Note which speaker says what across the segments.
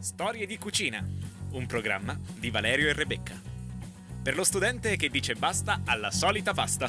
Speaker 1: Storie di cucina, un programma di Valerio e Rebecca. Per lo studente che dice basta alla solita pasta.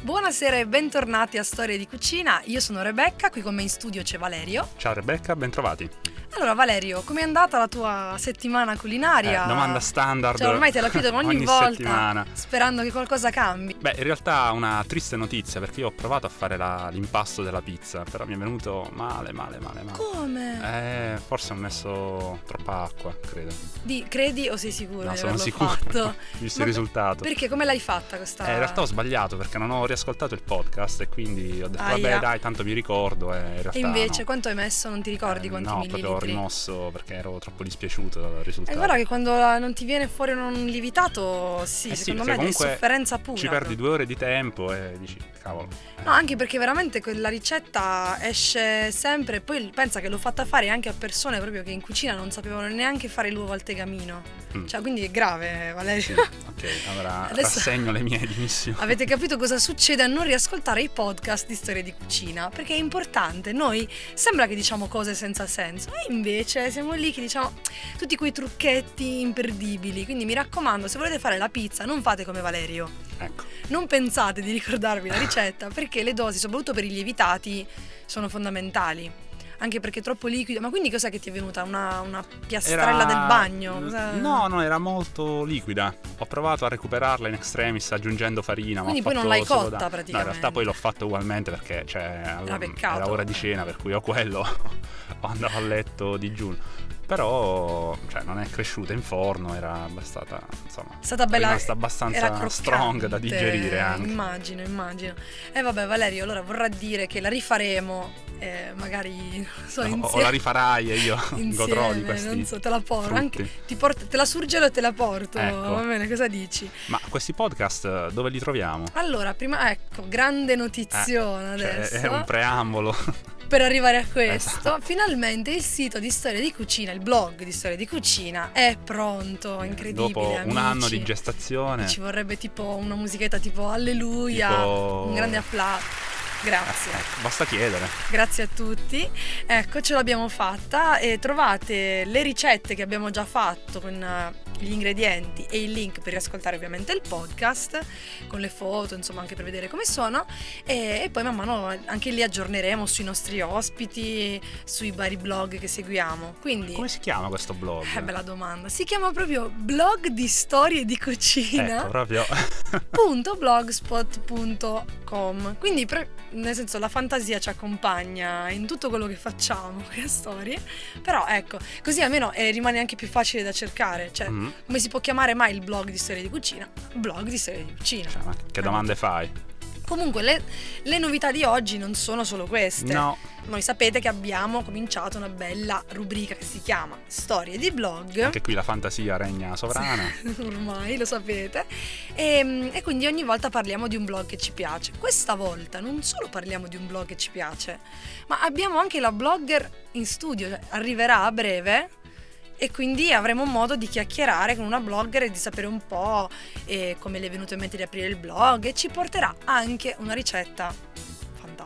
Speaker 2: Buonasera e bentornati a Storie di Cucina. Io sono Rebecca, qui con me in studio c'è Valerio.
Speaker 3: Ciao Rebecca, bentrovati.
Speaker 2: Allora Valerio, com'è andata la tua settimana culinaria?
Speaker 3: Eh, domanda standard.
Speaker 2: Cioè, ormai te la chiedo ogni,
Speaker 3: ogni
Speaker 2: volta,
Speaker 3: settimana.
Speaker 2: sperando che qualcosa cambi.
Speaker 3: Beh, in realtà una triste notizia perché io ho provato a fare la- l'impasto della pizza, però mi è venuto male, male, male, male.
Speaker 2: Come?
Speaker 3: Eh, forse ho messo troppa acqua, credo.
Speaker 2: Di, credi o sei sicuro
Speaker 3: No, sono sicuro.
Speaker 2: fatto?
Speaker 3: Visto
Speaker 2: Ma
Speaker 3: il risultato.
Speaker 2: Perché come l'hai fatta questa?
Speaker 3: Eh, in realtà ho sbagliato perché non ho riascoltato il podcast e quindi ho detto
Speaker 2: Aia.
Speaker 3: vabbè dai, tanto mi ricordo e in realtà
Speaker 2: E invece
Speaker 3: no.
Speaker 2: quanto hai messo? Non ti ricordi
Speaker 3: Eh,
Speaker 2: quanti
Speaker 3: no,
Speaker 2: millilitri?
Speaker 3: Rimosso perché ero troppo dispiaciuto dal risultato.
Speaker 2: guarda che quando non ti viene fuori un lievitato, sì,
Speaker 3: Eh sì,
Speaker 2: secondo me
Speaker 3: perché
Speaker 2: è
Speaker 3: comunque
Speaker 2: sofferenza pura.
Speaker 3: Ci perdi due ore di tempo e dici, cavolo.
Speaker 2: No, anche perché veramente quella ricetta esce sempre. Poi pensa che l'ho fatta fare anche a persone proprio che in cucina non sapevano neanche fare l'uovo al tegamino.
Speaker 3: Mm.
Speaker 2: Cioè, quindi è grave, Valerio.
Speaker 3: Sì, ok, allora
Speaker 2: Adesso-
Speaker 3: rassegno le mie dimissioni.
Speaker 2: Avete capito cosa succede a non riascoltare i podcast di storie di cucina? Perché è importante. Noi sembra che diciamo cose senza senso, e invece siamo lì che diciamo tutti quei trucchetti imperdibili. Quindi mi raccomando, se volete fare la pizza, non fate come Valerio.
Speaker 3: Ecco.
Speaker 2: Non pensate di ricordarvi la ricetta perché le dosi, soprattutto per i lievitati, sono fondamentali. Anche perché è troppo liquido. Ma quindi cos'è che ti è venuta? Una, una piastrella
Speaker 3: Era-
Speaker 2: del bagno? Cosa-
Speaker 3: No, no, era molto liquida. Ho provato a recuperarla in extremis aggiungendo farina.
Speaker 2: Quindi poi non l'hai cotta,
Speaker 3: da- No, in
Speaker 2: praticamente.
Speaker 3: realtà poi l'ho fatto ugualmente perché cioè,
Speaker 2: Era peccato.
Speaker 3: era ora di cena, per cui ho quello. andavo a letto digiuno. Però cioè, non è cresciuta in forno, era abbastanza, insomma,
Speaker 2: È stata bella.
Speaker 3: rimasta abbastanza strong da digerire anche.
Speaker 2: Immagino, immagino. E vabbè, Valerio, allora vorrà dire che la rifaremo. eh, magari so,
Speaker 3: O- o la rifarai e io
Speaker 2: insieme,
Speaker 3: godrò di questi
Speaker 2: non so, te la porto. Anche, ti porto- te la surgelo e te la porto.
Speaker 3: Ecco.
Speaker 2: Va bene, cosa dici?
Speaker 3: Ma questi podcast eh, dove li troviamo?
Speaker 2: Allora, prima, ecco, grande notizione
Speaker 3: Cioè,
Speaker 2: adesso.
Speaker 3: è un preambolo.
Speaker 2: Per arrivare a questo,
Speaker 3: Esatto.
Speaker 2: finalmente il sito di storia di cucina, il blog di storia di cucina è pronto, incredibile.
Speaker 3: Dopo un
Speaker 2: amici.
Speaker 3: anno di gestazione.
Speaker 2: Ci vorrebbe tipo una musichetta tipo Alleluia,
Speaker 3: Tipo-
Speaker 2: un grande applauso. Grazie.
Speaker 3: Eh, basta chiedere.
Speaker 2: Grazie a tutti. Ecco, ce l'abbiamo fatta e trovate le ricette che abbiamo già fatto con eh, gli ingredienti e il link per riascoltare ovviamente il podcast con le foto, insomma, anche per vedere come sono e, e poi man mano anche lì aggiorneremo sui nostri ospiti, sui vari blog che seguiamo. Quindi
Speaker 3: Come si chiama questo blog?
Speaker 2: eh, bella domanda. Si chiama proprio blog di storie di cucina
Speaker 3: Ecco, proprio.
Speaker 2: www.blogspot.com quindi pre- nel senso la fantasia ci accompagna in tutto quello che facciamo con le storie però ecco così almeno eh, rimane anche più facile da cercare cioè
Speaker 3: Mm.
Speaker 2: come si può chiamare mai il blog di storie di cucina blog di storie di cucina
Speaker 3: Cioè, che domande fai?
Speaker 2: Comunque le, le novità di oggi non sono solo queste.
Speaker 3: No,
Speaker 2: voi sapete che abbiamo cominciato una bella rubrica che si chiama storie di blog.
Speaker 3: Anche qui la fantasia regna sovrana.
Speaker 2: ormai lo sapete. E, e quindi ogni volta parliamo di un blog che ci piace. Questa volta non solo parliamo di un blog che ci piace ma abbiamo anche la blogger in studio cioè arriverà a breve e quindi avremo modo di chiacchierare con una blogger e di sapere un po' eh, come le è venuto in mente di aprire il blog e ci porterà anche una ricetta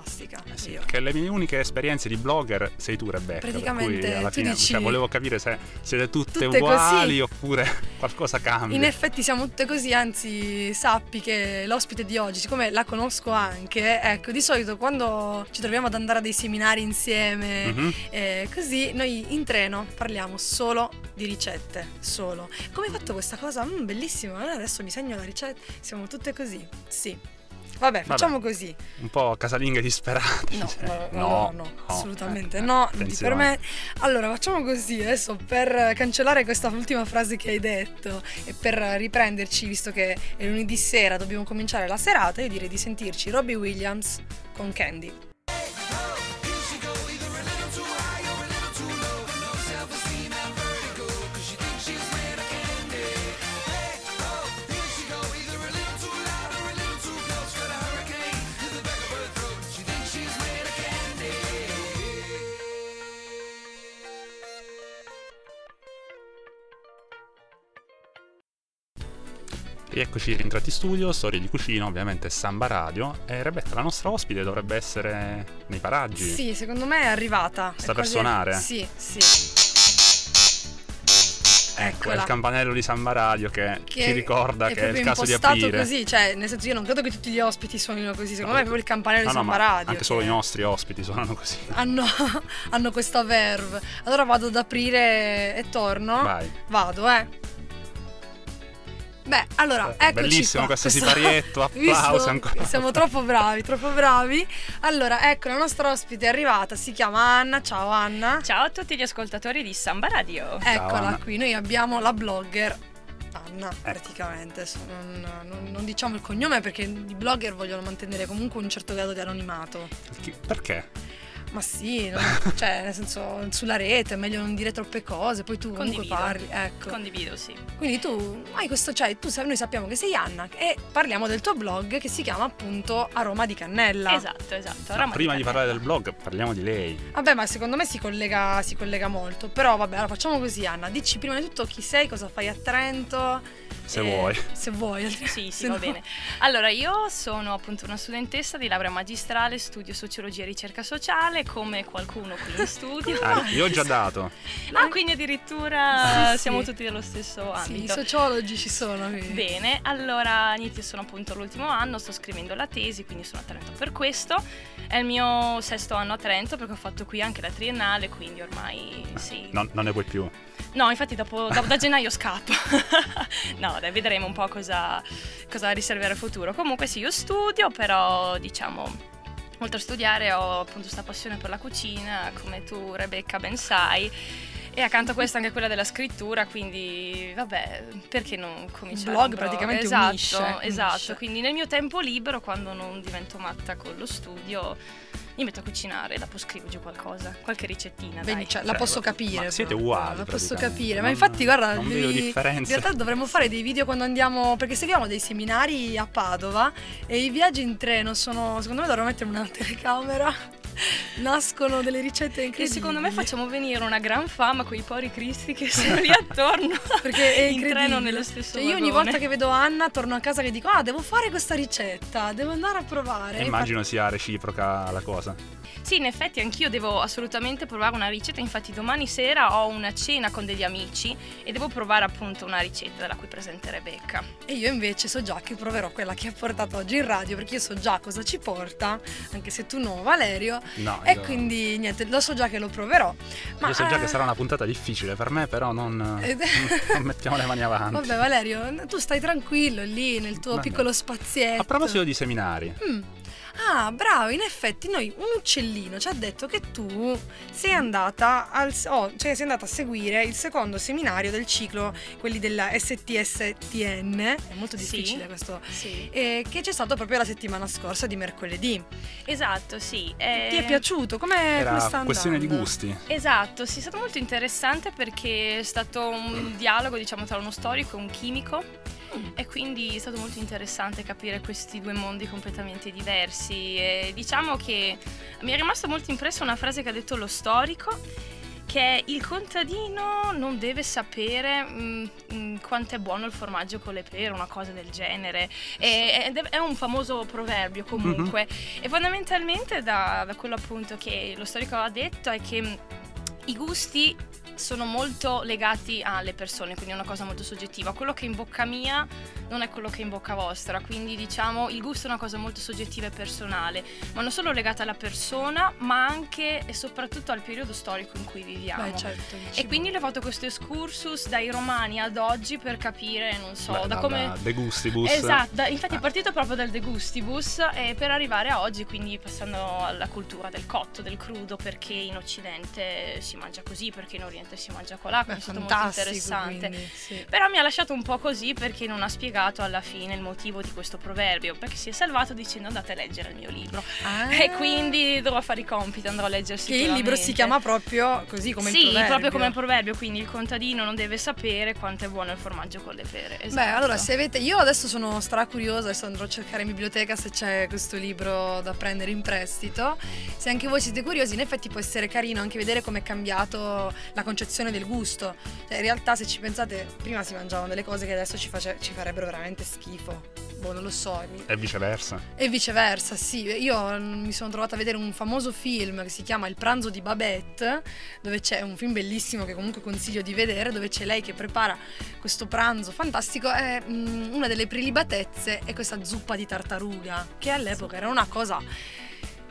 Speaker 2: fantastica
Speaker 3: Eh sì, perché le mie uniche esperienze di blogger sei tu, Rebecca.
Speaker 2: Praticamente,
Speaker 3: alla fine
Speaker 2: dici-
Speaker 3: cioè, volevo capire se siete tutte,
Speaker 2: Tutte
Speaker 3: uguali
Speaker 2: così.
Speaker 3: oppure qualcosa cambia.
Speaker 2: In effetti siamo tutte così, anzi sappi che l'ospite di oggi, siccome la conosco anche, ecco, di solito quando ci troviamo ad andare a dei seminari insieme,
Speaker 3: Mhm.
Speaker 2: eh, così noi in treno parliamo solo di ricette, solo. Come hai fatto questa cosa? Mm, bellissimo, allora adesso mi segno la ricetta, siamo tutte così, sì. Vabbè, facciamo così.
Speaker 3: Un po' casalinghe disperate.
Speaker 2: No,
Speaker 3: cioè,
Speaker 2: no, no, no, assolutamente
Speaker 3: eh,
Speaker 2: no,
Speaker 3: attenzione.
Speaker 2: permetto. Allora, facciamo così adesso per cancellare questa ultima frase che hai detto e per riprenderci, visto che è lunedì sera, dobbiamo cominciare la serata, io direi di sentirci Robbie Williams con Candy.
Speaker 3: Rieccoci rientrati in studio, storie di cucina, ovviamente Samba Radio. E Rebecca, la nostra ospite dovrebbe essere nei paraggi.
Speaker 2: Sì, secondo me è arrivata.
Speaker 3: Sta
Speaker 2: È
Speaker 3: per
Speaker 2: quasi-
Speaker 3: suonare?
Speaker 2: Sì, sì.
Speaker 3: Ecco, è il campanello di Samba Radio che,
Speaker 2: Che
Speaker 3: ci ricorda che è il caso di aprire.
Speaker 2: così, cioè, nel senso io non credo che tutti gli ospiti suonino così, secondo me è proprio il campanello
Speaker 3: No,
Speaker 2: di
Speaker 3: no,
Speaker 2: Samba
Speaker 3: ma
Speaker 2: Radio.
Speaker 3: anche solo
Speaker 2: che
Speaker 3: i nostri ospiti suonano così.
Speaker 2: Hanno, hanno questa verve. Allora vado ad aprire e torno.
Speaker 3: Vai.
Speaker 2: Vado, eh. Beh, allora, eccoci
Speaker 3: Bellissimo
Speaker 2: qua.
Speaker 3: questo siparietto,
Speaker 2: Visto?
Speaker 3: applausi ancora.
Speaker 2: Siamo troppo bravi, troppo bravi. Allora, ecco, la nostra ospite è arrivata, si chiama Anna. Ciao Anna.
Speaker 4: Ciao a tutti gli ascoltatori di Samba Radio.
Speaker 2: Eccola
Speaker 3: Anna.
Speaker 2: qui, noi abbiamo la blogger Anna, praticamente. Adesso Non, non- non diciamo il cognome perché i blogger vogliono mantenere comunque un certo grado di anonimato.
Speaker 3: Chi- Perché?
Speaker 2: Ma sì, non- cioè, nel senso, sulla rete è meglio non dire troppe cose, poi tu comunque
Speaker 4: Condivido.
Speaker 2: parli. Ecco.
Speaker 4: Condivido, sì.
Speaker 2: Quindi tu hai questo, cioè, tu noi sappiamo che sei Anna e parliamo del tuo blog che si chiama appunto Aroma di Cannella.
Speaker 4: Esatto, esatto.
Speaker 3: No,
Speaker 4: Roma
Speaker 3: prima di
Speaker 4: Cannella.
Speaker 3: parlare del blog, parliamo di lei.
Speaker 2: Vabbè, ma secondo me si collega, si collega molto. Però vabbè, allora facciamo così, Anna. Dici prima di tutto chi sei, cosa fai a Trento.
Speaker 3: Se
Speaker 2: e-
Speaker 3: vuoi.
Speaker 2: Se vuoi.
Speaker 4: Sì, sì, va
Speaker 2: no-
Speaker 4: bene. Allora, io sono appunto una studentessa di laurea magistrale, studio sociologia e ricerca sociale, come qualcuno qui in studio.
Speaker 3: Ah, io ho già dato.
Speaker 4: Ah, quindi addirittura
Speaker 2: Sì, sì.
Speaker 4: siamo tutti dello stesso
Speaker 2: Sì, i
Speaker 4: ambito.
Speaker 2: sociologi ci sono qui.
Speaker 4: Bene, allora inizio sono appunto all'ultimo anno, sto scrivendo la tesi, quindi sono a Trento per questo. È il mio sesto anno a Trento perché ho fatto qui anche la triennale, quindi ormai sì.
Speaker 3: Non, non ne puoi più.
Speaker 4: No, infatti dopo, da, da gennaio scappo. no, dai, vedremo un po' cosa, cosa riserverà il futuro. Comunque sì, io studio, però diciamo... Oltre a studiare ho appunto questa passione per la cucina, come tu Rebecca ben sai, e accanto a questa anche quella della scrittura, quindi vabbè, perché non cominciare
Speaker 2: blog
Speaker 4: un
Speaker 2: praticamente
Speaker 4: esatto,
Speaker 2: unisce,
Speaker 4: Esatto,
Speaker 2: unisce.
Speaker 4: quindi nel mio tempo libero, quando non divento matta con lo studio, mi metto a cucinare e dopo scrivo giù qualcosa, qualche ricettina,
Speaker 2: Vedi,
Speaker 4: dai.
Speaker 2: cioè, la
Speaker 3: Cioè,
Speaker 2: posso
Speaker 3: ma
Speaker 2: capire.
Speaker 3: siete
Speaker 2: proprio,
Speaker 3: uguali
Speaker 2: La posso capire. Ma
Speaker 3: Non-
Speaker 2: infatti, guarda,
Speaker 3: non vedo
Speaker 2: devi-
Speaker 3: differenze.
Speaker 2: in realtà dovremmo fare dei video quando andiamo. Perché seguiamo dei seminari a Padova e i viaggi in treno sono. Secondo me dovremmo mettere una telecamera. Nascono delle ricette
Speaker 4: E
Speaker 2: incredibili.
Speaker 4: secondo me facciamo venire una gran fama con i pori cristi che sono lì attorno.
Speaker 2: Perché è
Speaker 4: in
Speaker 2: incredibile.
Speaker 4: treno nello stesso
Speaker 2: Cioè, io ogni volta che vedo Anna torno a casa che dico ah devo fare questa ricetta devo andare a provare
Speaker 3: E immagino sia reciproca la cosa.
Speaker 4: Sì, in effetti anch'io devo assolutamente provare una ricetta, infatti domani sera ho una cena con degli amici e devo provare appunto una ricetta della cui presente Rebecca.
Speaker 2: E io invece so già che proverò quella che ha portato oggi in radio perché io so già cosa ci porta, anche se tu no, Valerio.
Speaker 3: No,
Speaker 2: E
Speaker 3: io-
Speaker 2: quindi niente, lo so già che lo proverò. Ma
Speaker 3: io so già
Speaker 2: eh,
Speaker 3: che sarà una puntata difficile per me, però non,
Speaker 2: Ed-
Speaker 3: non mettiamo le mani avanti.
Speaker 2: Vabbè Valerio, tu stai tranquillo lì nel tuo
Speaker 3: bene.
Speaker 2: piccolo spazietto.
Speaker 3: A proposito di seminari,
Speaker 2: Mm. Ah, bravo, in effetti noi un uccellino ci ha detto che tu sei andata al oh, cioè sei andata a seguire il secondo seminario del ciclo, quelli della STSTN, è molto
Speaker 4: Sì.
Speaker 2: difficile questo,
Speaker 4: Sì.
Speaker 2: eh, che c'è stato proprio la settimana scorsa di mercoledì.
Speaker 4: Esatto, sì.
Speaker 2: Ti è
Speaker 4: eh,
Speaker 2: piaciuto? Come, come
Speaker 3: era
Speaker 2: sta
Speaker 3: questione di
Speaker 2: andando?
Speaker 3: gusti.
Speaker 4: Esatto, sì, è stato molto interessante perché è stato un dialogo, diciamo, tra uno storico e un chimico. E quindi è stato molto interessante capire questi due mondi completamente diversi. E diciamo che mi è rimasta molto impressa una frase che ha detto lo storico, che è il contadino non deve sapere mm, mm, quanto è buono il formaggio con le pere, una cosa del genere. E- è- è un famoso proverbio comunque. E fondamentalmente da, da quello appunto che lo storico ha detto è che mm, i gusti sono molto legati alle persone, quindi è una cosa molto soggettiva. Quello che è in bocca mia non è quello che è in bocca vostra, quindi diciamo il gusto è una cosa molto soggettiva e personale, ma non solo legata alla persona, ma anche e soprattutto al periodo storico in cui viviamo.
Speaker 2: Beh, certo,
Speaker 4: E
Speaker 2: cibo.
Speaker 4: quindi le ho fatto questo excursus dai romani ad oggi per capire, non so,
Speaker 3: Beh,
Speaker 4: da
Speaker 3: dalla
Speaker 4: come...
Speaker 3: De Gustibus.
Speaker 4: Esatto, da- infatti è
Speaker 3: Ah.
Speaker 4: partito proprio dal De Gustibus eh, per arrivare a oggi, quindi passando alla cultura del cotto, del crudo, perché in Occidente si mangia così, perché in Oriente si mangia colà,
Speaker 2: Beh,
Speaker 4: quindi è stato molto interessante.
Speaker 2: quindi, sì.
Speaker 4: Però mi ha lasciato un po' così perché non ha spiegato alla fine il motivo di questo proverbio, perché si è salvato dicendo andate a leggere il mio libro.
Speaker 2: Ah.
Speaker 4: E quindi dovrò fare i compiti, andrò a leggersi
Speaker 2: Che il libro si chiama proprio così come
Speaker 4: sì,
Speaker 2: il proverbio.
Speaker 4: proprio come il proverbio, quindi il contadino non deve sapere quanto è buono il formaggio con le pere.
Speaker 2: Beh,
Speaker 4: esatto.
Speaker 2: allora se avete. Io adesso sono stracuriosa, adesso andrò a cercare in biblioteca se c'è questo libro da prendere in prestito. Se anche voi siete curiosi, in effetti può essere carino anche vedere come è cambiato la concezione concezione del gusto. Cioè, in realtà, se ci pensate, prima si mangiavano delle cose che adesso ci, face- ci farebbero veramente schifo. Boh, non lo so.
Speaker 3: E viceversa.
Speaker 2: e viceversa, sì. Io mm, mi sono trovata a vedere un famoso film che si chiama Il pranzo di Babette, dove c'è un film bellissimo che comunque consiglio di vedere, dove c'è lei che prepara questo pranzo fantastico e mm, una delle prelibatezze è questa zuppa di tartaruga, che all'epoca era una cosa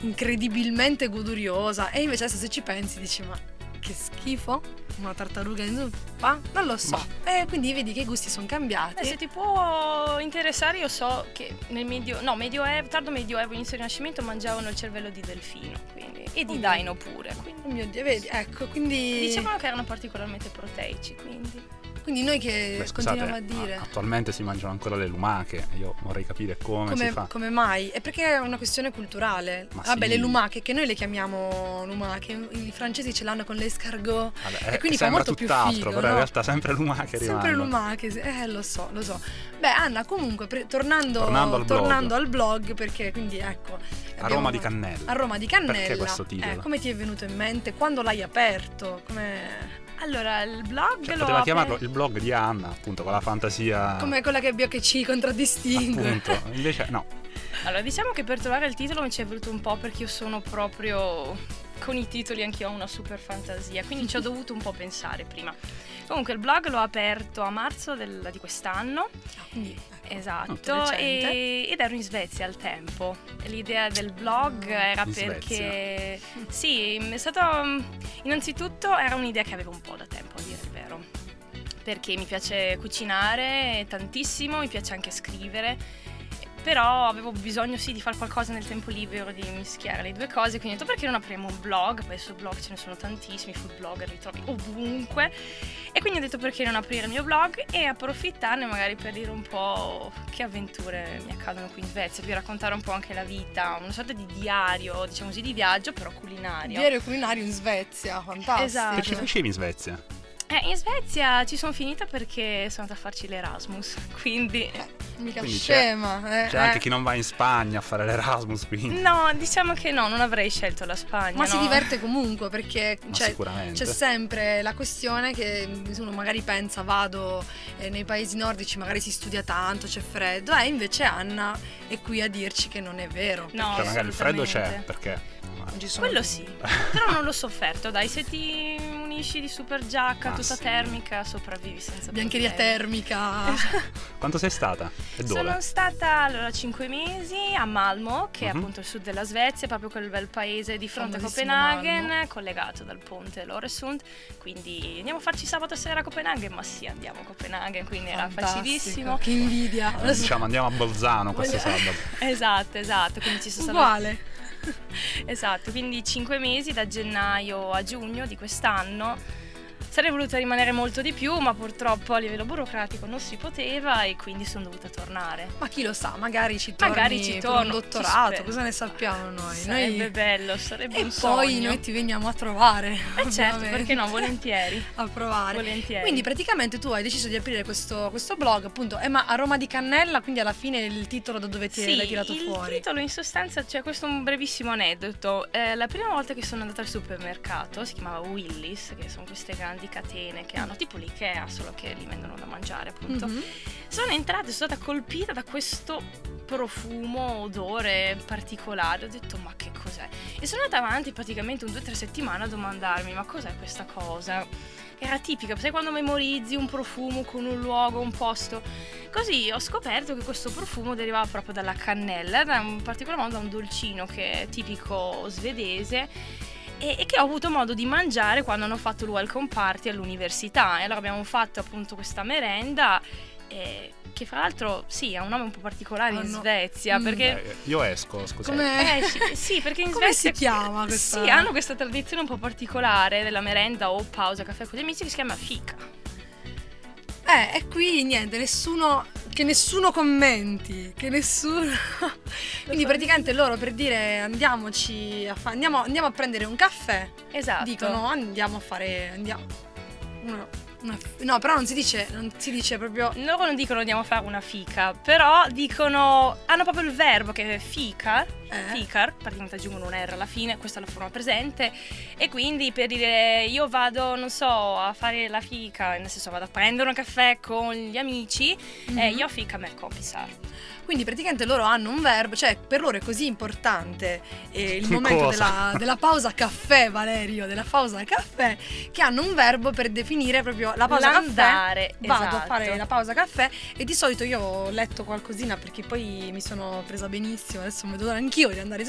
Speaker 2: incredibilmente goduriosa e invece adesso se ci pensi dici ma che schifo, una tartaruga in zuppa? Non lo so. E quindi vedi che i gusti sono cambiati.
Speaker 4: Eh, se ti può interessare, io so che nel medio, no, medioevo, tardo medioevo, inizio Rinascimento mangiavano il cervello di delfino quindi, e di
Speaker 2: Oh.
Speaker 4: dino pure. Quindi,
Speaker 2: Oh mio Dio, vedi, ecco, quindi,
Speaker 4: dicevano che erano particolarmente proteici. Quindi.
Speaker 2: Quindi noi che
Speaker 3: Beh, scusate,
Speaker 2: continuiamo a dire...
Speaker 3: attualmente si mangiano ancora le lumache. Io vorrei capire come, si
Speaker 2: Come,
Speaker 3: fa.
Speaker 2: come mai? È perché è una questione culturale.
Speaker 3: Ma
Speaker 2: Vabbè,
Speaker 3: sì.
Speaker 2: le lumache, che noi le chiamiamo lumache, i francesi ce l'hanno con l'escargot.
Speaker 3: Vabbè,
Speaker 2: e quindi fa molto più figo,
Speaker 3: però
Speaker 2: no?
Speaker 3: in realtà sempre lumache
Speaker 2: Sempre
Speaker 3: rimangono.
Speaker 2: lumache, sì. eh lo so, lo so. Beh Anna, comunque, pre- tornando,
Speaker 3: Tornando al blog.
Speaker 2: tornando al blog, perché quindi ecco...
Speaker 3: A Roma di Cannella.
Speaker 2: A Roma di Cannella.
Speaker 3: Perché questo titolo?
Speaker 2: Eh, come ti è venuto in mente? Quando l'hai aperto? Come,
Speaker 4: Allora, il blog
Speaker 3: Cioè,
Speaker 4: lo
Speaker 3: poteva
Speaker 4: apre-
Speaker 3: chiamarlo il blog di Anna, appunto, con la fantasia.
Speaker 2: come quella che Bio che ci contraddistingue?
Speaker 3: Appunto. Invece, no.
Speaker 4: Allora, diciamo che per trovare il titolo mi ci è voluto un po' perché io sono proprio con i titoli anch'io ho una super fantasia, quindi ci ho dovuto un po' pensare prima. Comunque il blog l'ho aperto a marzo del- di quest'anno,
Speaker 2: Ah, quindi, ecco.
Speaker 4: esatto, e- ed ero in Svezia al tempo. L'idea del blog era
Speaker 3: In
Speaker 4: perché sì, è stato innanzitutto era un'idea che avevo un po' da tempo, a dire il vero. Perché mi piace cucinare tantissimo, mi piace anche scrivere però avevo bisogno sì di fare qualcosa nel tempo libero, di mischiare le due cose, quindi ho detto perché non apriamo un blog, poi sul blog ce ne sono tantissimi, food blogger li trovi ovunque, e quindi ho detto perché non aprire il mio blog e approfittarne magari per dire un po' che avventure mi accadono qui in Svezia, vi raccontare un po' anche la vita, una sorta di diario, diciamo così, di viaggio, però culinario.
Speaker 2: Diario culinario in Svezia, fantastico.
Speaker 4: Esatto.
Speaker 3: Che ci facevi in Svezia?
Speaker 4: Eh, in Svezia ci sono finita perché sono andata a farci l'Erasmus, quindi...
Speaker 2: Mica
Speaker 3: Quindi c'è-
Speaker 2: scema. eh,
Speaker 3: C'è anche
Speaker 2: eh.
Speaker 3: chi non va in Spagna a fare l'Erasmus, quindi.
Speaker 4: No, diciamo che no, non avrei scelto la Spagna.
Speaker 2: Ma si
Speaker 4: no.
Speaker 2: diverte comunque perché cioè,
Speaker 3: sicuramente.
Speaker 2: c'è sempre la questione che uno magari pensa vado eh, nei paesi nordici, magari si studia tanto, c'è freddo, e invece Anna è qui a dirci che non è vero.
Speaker 4: No,
Speaker 3: Cioè, magari il freddo c'è, perché.
Speaker 4: Quello sì, però non l'ho sofferto, dai, se ti unisci di super giacca,
Speaker 3: Ma
Speaker 4: tutta
Speaker 3: sì.
Speaker 4: termica, sopravvivi senza
Speaker 2: Biancheria
Speaker 4: problemi.
Speaker 2: termica.
Speaker 3: Quanto sei stata? E dove?
Speaker 4: Sono stata allora 5 mesi a Malmo, che è
Speaker 3: Mhm.
Speaker 4: appunto il sud della Svezia, proprio quel bel paese di fronte a Copenaghen,
Speaker 2: Malmo.
Speaker 4: collegato dal ponte Loresund. Quindi andiamo a farci sabato sera a Copenaghen, ma sì, andiamo a Copenaghen, quindi era
Speaker 2: Fantastico,
Speaker 4: facilissimo.
Speaker 2: Che invidia.
Speaker 3: Diciamo andiamo a Bolzano questo sabato.
Speaker 4: Esatto, esatto, quindi ci sono
Speaker 2: Uguale.
Speaker 4: Esatto, quindi 5 mesi da gennaio a giugno di quest'anno. Sarei voluta rimanere molto di più, ma purtroppo a livello burocratico non si poteva e quindi sono dovuta tornare.
Speaker 2: Ma chi lo sa, magari ci torni
Speaker 4: Magari ci
Speaker 2: un
Speaker 4: torno, ci
Speaker 2: dottorato, cosa ne sappiamo noi?
Speaker 4: Sarebbe
Speaker 2: Noi-
Speaker 4: bello, sarebbe
Speaker 2: E
Speaker 4: un
Speaker 2: poi
Speaker 4: sogno.
Speaker 2: noi ti veniamo a trovare.
Speaker 4: Eh certo, perché no, volentieri.
Speaker 2: A provare.
Speaker 4: Volentieri.
Speaker 2: Quindi praticamente tu hai deciso di aprire questo, questo blog, appunto, eh, ma a Roma di Cannella, quindi alla fine il titolo da dove ti
Speaker 4: sì,
Speaker 2: l'hai tirato
Speaker 4: il
Speaker 2: fuori?
Speaker 4: titolo in sostanza, c'è questo un brevissimo aneddoto. Eh, la prima volta che sono andata al supermercato, si chiamava Willis, che sono queste grandi catene che hanno tipo l'Ikea, solo che li vendono da mangiare appunto.
Speaker 2: Mhm.
Speaker 4: Sono entrata e sono stata colpita da questo profumo, odore particolare. Ho detto, ma che cos'è? E sono andata avanti praticamente un due o tre settimane a domandarmi, ma cos'è questa cosa? Era tipica, sai quando memorizzi un profumo con un luogo, un posto? Così ho scoperto che questo profumo derivava proprio dalla cannella, un particolar modo da un dolcino che è tipico svedese e, e che ho avuto modo di mangiare quando hanno fatto il welcome party all'università. E allora abbiamo fatto appunto questa merenda. eh, che fra l'altro sì, ha un nome un po' particolare in
Speaker 2: Hanno-
Speaker 4: Svezia
Speaker 2: Mm.
Speaker 4: perché
Speaker 3: Eh, io esco, scusa.
Speaker 2: Come-
Speaker 4: eh, sì, sì, perché in
Speaker 2: Come
Speaker 4: Svezia
Speaker 2: si chiama questa-
Speaker 4: Sì, hanno questa tradizione un po' particolare della merenda o pausa caffè con gli amici che si chiama fika.
Speaker 2: Eh, e qui niente, nessuno. Che nessuno commenti, che nessuno. Quindi praticamente loro per dire andiamoci a fa- andiamo, andiamo a prendere un caffè,
Speaker 4: Esatto.
Speaker 2: dicono andiamo a fare. Andiamo. Uno Una no, però non si dice, non si dice proprio...
Speaker 4: Loro non dicono andiamo a fare una fica, però dicono, hanno proprio il verbo che è ficar,
Speaker 2: Eh?
Speaker 4: ficar, praticamente aggiungono un R alla fine, questa è la forma presente, e quindi per dire io vado, non so, a fare la fica, nel senso vado a prendere un caffè con gli amici, e
Speaker 2: Mhm.
Speaker 4: io fica me compisar.
Speaker 2: Quindi praticamente loro hanno un verbo, cioè per loro è così importante eh, il momento della, della pausa caffè, Valerio, della pausa caffè, che hanno un verbo per definire proprio la pausa caffè.
Speaker 4: L'andare,
Speaker 2: Vado a
Speaker 4: esatto.
Speaker 2: fare la pausa caffè e di solito io ho letto qualcosina perché poi mi sono presa benissimo, adesso mi vedo anch'io di andare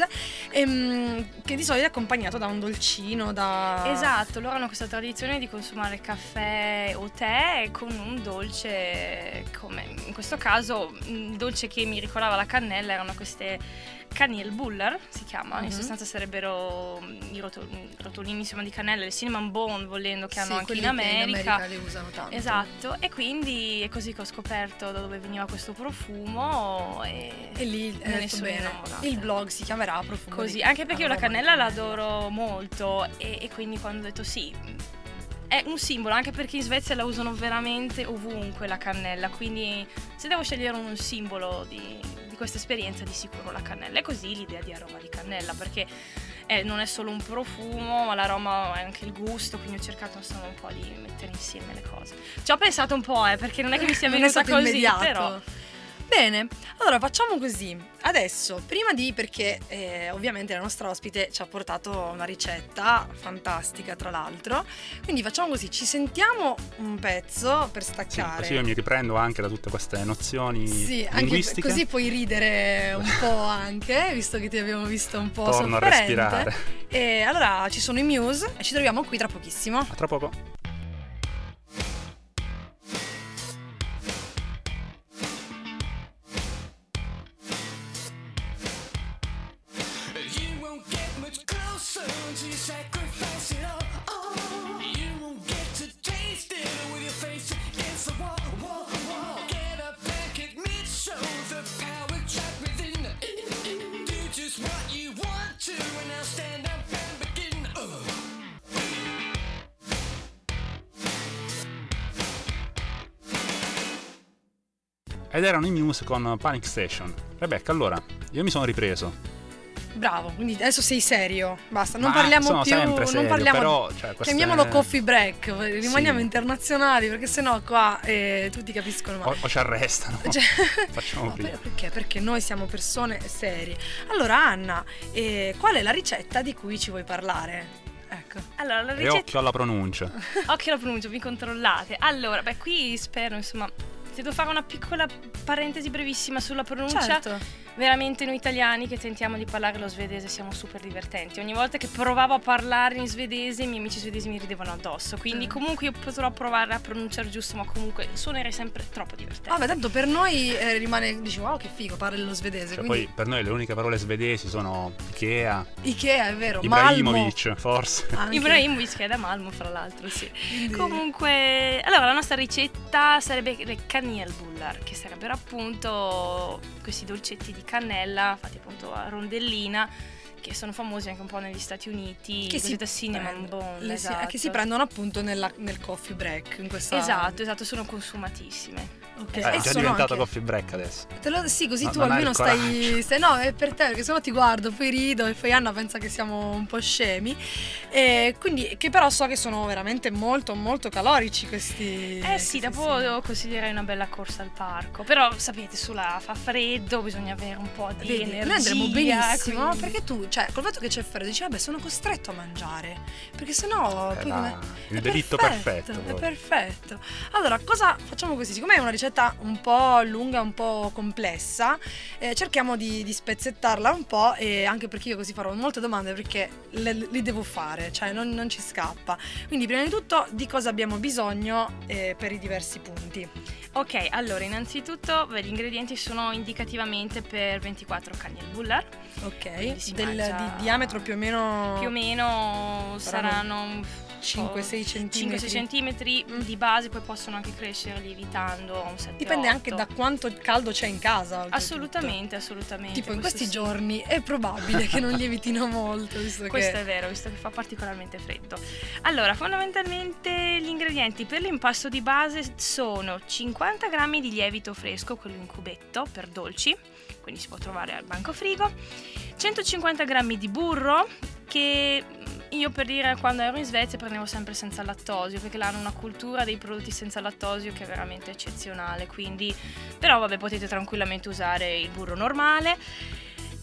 Speaker 2: ehm, che di solito è accompagnato da un dolcino, da...
Speaker 4: Esatto, loro hanno questa tradizione di consumare caffè o tè con un dolce, come in questo caso il dolce che mi ricordava la cannella erano queste Buller si chiama, in
Speaker 2: Mhm.
Speaker 4: sostanza sarebbero mm, i roto- rotolini insomma, di cannella, le cinnamon bone volendo che hanno
Speaker 2: Sì,
Speaker 4: anche in
Speaker 2: quelli che
Speaker 4: America.
Speaker 2: li usano tanto.
Speaker 4: Esatto, e quindi è così che ho scoperto da dove veniva questo profumo e,
Speaker 2: E lì
Speaker 4: me
Speaker 2: è
Speaker 4: ne sono
Speaker 2: bene.
Speaker 4: innamorata.
Speaker 2: Il blog si chiamerà Profumo
Speaker 4: Così, anche perché io la cannella la
Speaker 2: cannella.
Speaker 4: adoro molto e, e quindi quando ho detto sì, è un simbolo, anche perché in Svezia la usano veramente ovunque la cannella, quindi se devo scegliere un simbolo di, di questa esperienza di sicuro la cannella. E così l'idea di aroma di cannella, perché eh, non è solo un profumo, ma l'aroma è anche il gusto, quindi ho cercato insomma un po' di mettere insieme le cose. Ci ho pensato un po', eh, perché non è che mi sia
Speaker 2: è
Speaker 4: venuta così,
Speaker 2: immediato.
Speaker 4: però...
Speaker 2: Bene, allora facciamo così. Adesso, prima di, perché eh, ovviamente la nostra ospite ci ha portato una ricetta fantastica, tra l'altro. Quindi facciamo così: ci sentiamo un pezzo per
Speaker 3: Sì,
Speaker 2: staccare.
Speaker 3: così io mi riprendo anche da tutte queste nozioni
Speaker 2: Sì, anche
Speaker 3: linguistiche.
Speaker 2: così puoi ridere un po' anche, visto che ti abbiamo visto un po'
Speaker 3: Torno a respirare.
Speaker 2: E allora ci sono i Muse e ci troviamo qui tra pochissimo.
Speaker 3: A tra poco. Ed erano i Muse con Panic Station. Rebecca, allora, io mi sono ripreso.
Speaker 2: Bravo, quindi adesso sei serio. Basta, non
Speaker 3: Ma
Speaker 2: parliamo
Speaker 3: sono
Speaker 2: più.
Speaker 3: sempre serio,
Speaker 2: non parliamo.
Speaker 3: però, cioè, queste-
Speaker 2: Chiamiamolo coffee break, rimaniamo
Speaker 3: Sì.
Speaker 2: internazionali perché sennò qua eh, tutti capiscono
Speaker 3: O,
Speaker 2: male.
Speaker 3: o ci arrestano.
Speaker 2: Cioè-
Speaker 3: Facciamo
Speaker 2: No,
Speaker 3: prima.
Speaker 2: per- perché? Perché noi siamo persone serie. Allora, Anna, eh, qual è la ricetta di cui ci vuoi parlare? Ecco.
Speaker 4: Allora, la
Speaker 3: E
Speaker 4: ricetta...
Speaker 3: occhio alla pronuncia.
Speaker 4: Occhio alla pronuncia, mi controllate. Allora, beh, qui spero, insomma, se devo fare una piccola parentesi brevissima sulla pronuncia,
Speaker 2: Certo.
Speaker 4: Veramente noi italiani che tentiamo di parlare lo svedese siamo super divertenti. Ogni volta che provavo a parlare in svedese, i miei amici svedesi mi ridevano addosso. Quindi
Speaker 2: Eh.
Speaker 4: comunque io potrò provare a pronunciare giusto, ma comunque suonerei sempre troppo divertente.
Speaker 2: Vabbè, tanto per noi eh, rimane, dici, wow, che figo, parli lo svedese.
Speaker 3: Cioè,
Speaker 2: quindi
Speaker 3: poi per noi le uniche parole svedesi sono Ikea,
Speaker 2: Ikea è vero, Malmo.
Speaker 3: Ibrahimovic, forse.
Speaker 2: anche.
Speaker 4: Ibrahimovic che è da Malmo, fra l'altro, sì.
Speaker 2: Quindi-
Speaker 4: Comunque, allora la nostra ricetta sarebbe le Bullar, che sarebbero appunto questi dolcetti di cannella fatti appunto a rondellina, che sono famosi anche un po' negli Stati Uniti,
Speaker 2: che si, prende-
Speaker 4: bun,
Speaker 2: le
Speaker 4: esatto.
Speaker 2: che si prendono appunto nella- nel coffee break. In questa...
Speaker 4: Esatto, esatto, sono consumatissime.
Speaker 2: Ok,
Speaker 3: Eh, è già
Speaker 2: sono
Speaker 3: diventato
Speaker 2: anche-
Speaker 3: coffee break adesso.
Speaker 2: Te lo- sì, così
Speaker 3: No,
Speaker 2: tu almeno stai, stai- No, è per te, perché sennò ti guardo, poi rido e poi Anna pensa che siamo un po' scemi. E quindi, che però so che sono veramente molto, molto calorici questi.
Speaker 4: Eh sì,
Speaker 2: questi
Speaker 4: dopo
Speaker 2: sì.
Speaker 4: consiglierei una bella corsa al parco. Però sapete, sulla fa freddo, bisogna avere un po' di
Speaker 2: Vedi,
Speaker 4: energia.
Speaker 2: noi andremo benissimo
Speaker 4: quindi-
Speaker 2: perché tu, cioè, col fatto che c'è freddo, dici, vabbè, sono costretto a mangiare. Perché sennò.
Speaker 3: È
Speaker 2: poi
Speaker 3: la-
Speaker 2: come-
Speaker 3: il
Speaker 2: è
Speaker 3: delitto perfetto.
Speaker 2: È
Speaker 3: proprio.
Speaker 2: perfetto. Allora, cosa facciamo così? Siccome è una ricetta un po' lunga, un po' complessa, eh, cerchiamo di, di spezzettarla un po' e anche perché io così farò molte domande perché le, li devo fare, cioè non, non ci scappa. Quindi, prima di tutto, di cosa abbiamo bisogno eh, per i diversi punti?
Speaker 4: Ok, allora innanzitutto beh, gli ingredienti sono indicativamente per 24 Bullar.
Speaker 2: Ok,
Speaker 4: Quindi si
Speaker 2: del,
Speaker 4: mangia-
Speaker 2: di diametro più o meno.
Speaker 4: Più o meno
Speaker 2: Saranno
Speaker 4: saranno
Speaker 2: 5-6 centimetri.
Speaker 4: 5-6 centimetri
Speaker 2: Mm.
Speaker 4: di base, poi possono anche crescere lievitando a un 7
Speaker 2: Dipende anche da quanto caldo c'è in casa.
Speaker 4: Assolutamente, assolutamente.
Speaker 2: Tipo in questi
Speaker 4: sì.
Speaker 2: giorni è probabile che non lievitino molto, visto
Speaker 4: Questo
Speaker 2: che
Speaker 4: è vero, visto che fa particolarmente freddo. Allora, fondamentalmente gli ingredienti per l'impasto di base sono 50 grammi di lievito fresco, quello in cubetto per dolci, quindi si può trovare al banco frigo, 150 grammi di burro che mm, io per dire quando ero in Svezia prendevo sempre senza lattosio perché là hanno una cultura dei prodotti senza lattosio che è veramente eccezionale quindi però vabbè potete tranquillamente usare il burro normale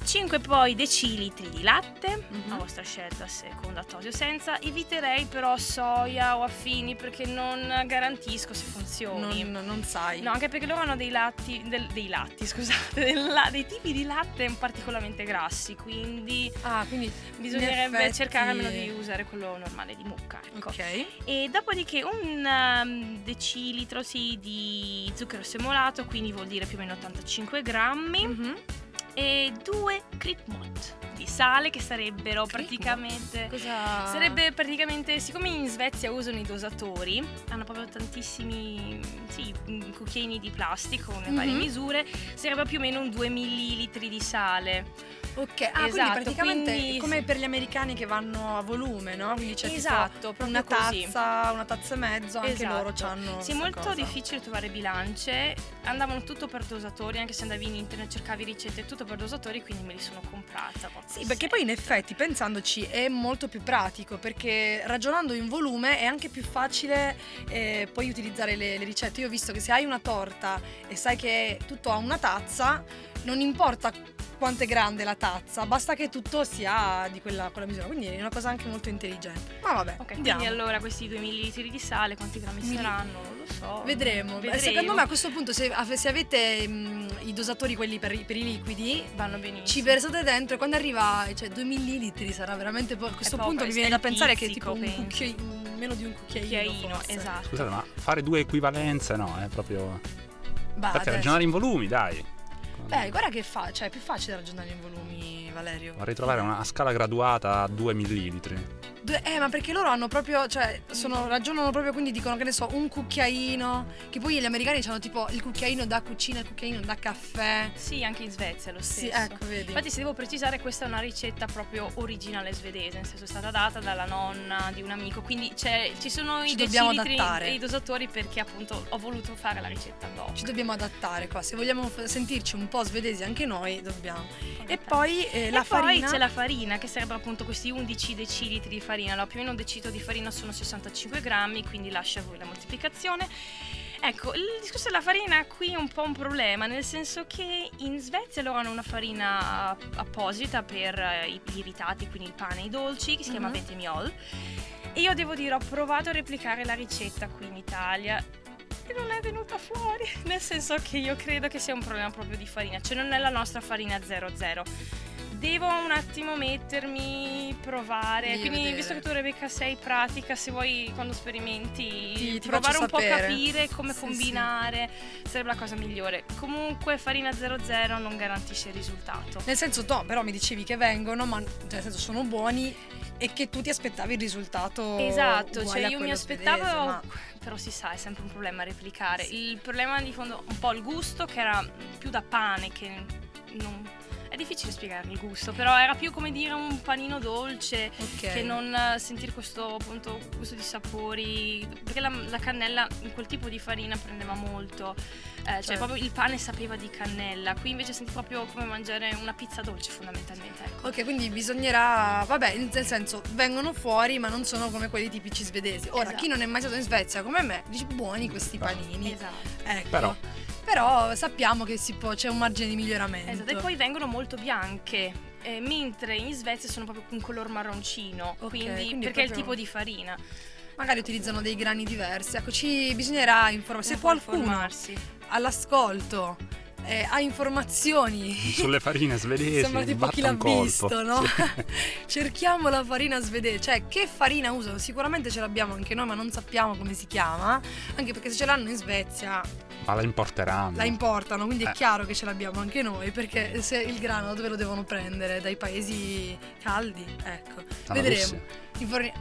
Speaker 4: 5 poi decilitri di latte
Speaker 2: Mhm.
Speaker 4: a vostra scelta se con lattosio o senza eviterei però soia o affini perché non garantisco se funzioni
Speaker 2: non, non sai.
Speaker 4: No, anche perché loro hanno dei latti, del- dei latti, scusate, del dei tipi di latte particolarmente grassi, quindi
Speaker 2: Ah, quindi
Speaker 4: bisognerebbe
Speaker 2: effetti-
Speaker 4: cercare almeno di usare quello normale di mucca, ecco.
Speaker 2: Ok.
Speaker 4: E dopodiché un um, decilitro sì, di zucchero semolato, quindi vuol dire più o meno 85 grammi,
Speaker 2: Mhm.
Speaker 4: E due Kripmot di sale che sarebbero
Speaker 2: Kripmot?
Speaker 4: praticamente...
Speaker 2: Cosa
Speaker 4: Sarebbe praticamente, siccome in Svezia usano i dosatori, hanno proprio tantissimi sì, mm, cucchiaini di plastica con le varie
Speaker 2: Mhm.
Speaker 4: misure, sarebbe più o meno un 2 millilitri di sale.
Speaker 2: Ok, ah, quindi
Speaker 4: Esatto,
Speaker 2: praticamente
Speaker 4: quindi-
Speaker 2: come per gli americani che vanno a volume, no? Quindi c'è tipo
Speaker 4: esatto, proprio
Speaker 2: una
Speaker 4: così.
Speaker 2: tazza, una tazza e mezzo, anche
Speaker 4: Esatto.
Speaker 2: loro hanno
Speaker 4: Sì, è molto
Speaker 2: cosa.
Speaker 4: difficile trovare bilance, andavano tutto per dosatori, anche se andavi in internet cercavi ricette, tutto per dosatori, quindi me li sono comprata.
Speaker 2: Sì, perché poi in effetti pensandoci è molto più pratico perché ragionando in volume è anche più facile eh, poi utilizzare le, le ricette. Io ho visto che se hai una torta e sai che tutto ha una tazza, non importa quanto è grande la tazza, basta che tutto sia di quella, quella misura. Quindi è una cosa anche molto intelligente. Ma vabbè,
Speaker 4: Ok,
Speaker 2: andiamo.
Speaker 4: quindi allora questi 2 millilitri di sale, quanti grammi
Speaker 2: Milli-
Speaker 4: saranno? Non lo so.
Speaker 2: Vedremo.
Speaker 4: Vedremo.
Speaker 2: Secondo me a questo punto se, se avete mm, i dosatori quelli per, i- per i liquidi
Speaker 4: vanno benissimo.
Speaker 2: ci versate dentro e quando arriva cioè 2 millilitri sarà veramente poco. A questo
Speaker 4: poco,
Speaker 2: punto mi viene da pensare che è tipo un cucchiaino, meno di un cucchiaino.
Speaker 4: cucchiaino,
Speaker 2: forse.
Speaker 4: esatto.
Speaker 3: Scusate, ma fare due equivalenze no, è proprio...
Speaker 2: Bah,
Speaker 3: Infatti
Speaker 2: adesso-
Speaker 3: ragionare in volumi, dai.
Speaker 2: Beh, guarda che fa, cioè è più facile ragionare in volumi, Valerio.
Speaker 3: Vorrei trovare una scala graduata a 2 millilitri.
Speaker 2: Eh, ma perché loro hanno proprio, cioè, sono, ragionano proprio, quindi dicono che ne so, un cucchiaino. Che poi gli americani hanno tipo il cucchiaino da cucina, il cucchiaino da caffè.
Speaker 4: Sì, anche in Svezia è lo stesso.
Speaker 2: Sì, ecco, vedi.
Speaker 4: Infatti, se devo precisare, questa è una ricetta proprio originale svedese, nel senso è stata data dalla nonna di un amico, quindi ci sono
Speaker 2: Ci
Speaker 4: i
Speaker 2: dobbiamo
Speaker 4: decilitri
Speaker 2: adattare.
Speaker 4: e i dosatori perché appunto ho voluto fare la ricetta dopo.
Speaker 2: Ci dobbiamo adattare qua. Se vogliamo f- sentirci un po' svedesi anche noi, dobbiamo. E poi eh,
Speaker 4: E
Speaker 2: la
Speaker 4: poi
Speaker 2: farina.
Speaker 4: c'è la farina, che sarebbero appunto questi 11 decilitri di farina. Allora, più o meno un decilitro di farina sono 65 grammi, quindi lascia a voi la moltiplicazione. Ecco, il discorso della farina qui è un po' un problema, nel senso che in Svezia loro hanno una farina apposita per eh, i lievitati, quindi il pane e i dolci, che si chiama
Speaker 2: Mhm.
Speaker 4: Betemiol. E io devo dire, ho provato a replicare la ricetta qui in Italia e non è venuta fuori, nel senso che io credo che sia un problema proprio di farina, cioè non è la nostra farina 00. Devo un attimo mettermi, provare.
Speaker 2: A
Speaker 4: Quindi,
Speaker 2: vedere.
Speaker 4: visto che tu, Rebecca, sei pratica, se vuoi quando sperimenti
Speaker 2: Ti- ti
Speaker 4: provare un po' a
Speaker 2: sapere.
Speaker 4: capire come
Speaker 2: Sì,
Speaker 4: combinare, sarebbe la cosa migliore. Comunque, farina 00 non garantisce il risultato.
Speaker 2: Nel senso, no, però mi dicevi che vengono, ma cioè, nel senso sono buoni e che tu ti aspettavi il risultato.
Speaker 4: Esatto, cioè io mi aspettavo,
Speaker 2: svedese, ma-
Speaker 4: però si sa, è sempre un problema replicare. Il problema di fondo un po' il gusto, che era più da pane che non... È difficile spiegare il gusto, però era più come dire un panino dolce
Speaker 2: Ok.
Speaker 4: che non eh, sentire questo appunto gusto di sapori, perché la, la cannella in quel tipo di farina prendeva molto, eh, cioè
Speaker 2: Certo.
Speaker 4: proprio il pane sapeva di cannella, qui invece senti proprio come mangiare una pizza dolce fondamentalmente. Ecco.
Speaker 2: Ok, quindi bisognerà, vabbè, nel senso, vengono fuori ma non sono come quelli tipici svedesi. Ora,
Speaker 4: Esatto.
Speaker 2: chi non è mai stato in Svezia come me, dice buoni questi panini.
Speaker 4: Esatto.
Speaker 2: Ecco.
Speaker 3: Però.
Speaker 2: Però sappiamo che si può, c'è un margine di miglioramento.
Speaker 4: Esatto, e poi vengono molto bianche, eh, mentre in Svezia sono proprio un color marroncino,
Speaker 2: Ok,
Speaker 4: quindi,
Speaker 2: quindi
Speaker 4: perché è il
Speaker 2: proprio-
Speaker 4: tipo di farina.
Speaker 2: Magari utilizzano dei grani diversi. Ecco, ci bisognerà informare. Se qualcuno
Speaker 4: informarsi.
Speaker 2: all'ascolto eh, ha informazioni
Speaker 3: Sulle farine svedesi.
Speaker 2: Sembra tipo chi l'ha visto, no?
Speaker 3: Sì.
Speaker 2: Cerchiamo la farina svedese, cioè che farina usano? Sicuramente ce l'abbiamo anche noi, ma non sappiamo come si chiama. Anche perché se ce l'hanno in Svezia
Speaker 3: Ma la importeranno.
Speaker 2: la importano, quindi è
Speaker 3: Eh.
Speaker 2: chiaro che ce l'abbiamo anche noi, perché se il grano dove lo devono prendere? Dai paesi caldi? Ecco,
Speaker 3: Dalla
Speaker 2: vedremo. Inforni-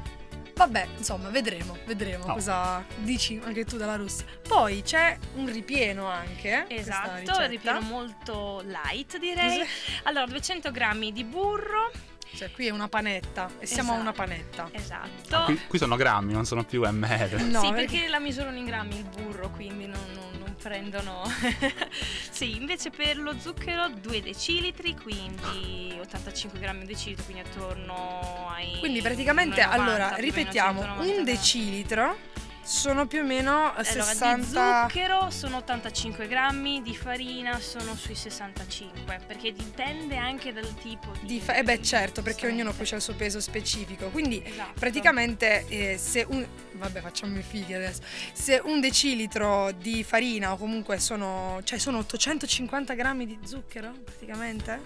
Speaker 2: Vabbè, insomma, vedremo, vedremo
Speaker 3: No.
Speaker 2: cosa dici anche tu dalla Russia. Poi c'è un ripieno anche.
Speaker 4: Esatto, il ripieno molto light direi. Allora, 200 grammi di burro,
Speaker 2: Cioè, qui è una panetta e siamo a
Speaker 4: Esatto.
Speaker 2: una panetta.
Speaker 4: esatto.
Speaker 3: Ah, Qui, qui sono grammi, non sono più ml.
Speaker 2: No,
Speaker 4: sì, perché la misurano in grammi il burro, quindi non- non prendono. sì, invece per lo zucchero 2 decilitri, quindi 85 grammi decilitro, quindi attorno ai.
Speaker 2: Quindi praticamente,
Speaker 4: 1,90,
Speaker 2: allora, ripetiamo,
Speaker 4: 190
Speaker 2: un decilitro sono più o meno
Speaker 4: Allora,
Speaker 2: 60...
Speaker 4: di zucchero sono 85 grammi, di farina sono sui 65, perché dipende anche dal tipo di...
Speaker 2: Di fa- eh beh certo, perché ognuno poi ha il suo peso specifico. Quindi
Speaker 4: Esatto.
Speaker 2: praticamente eh, se un... Vabbè facciamo i fighi adesso. Se un decilitro di farina o comunque sono... Cioè sono 850 grammi di zucchero praticamente?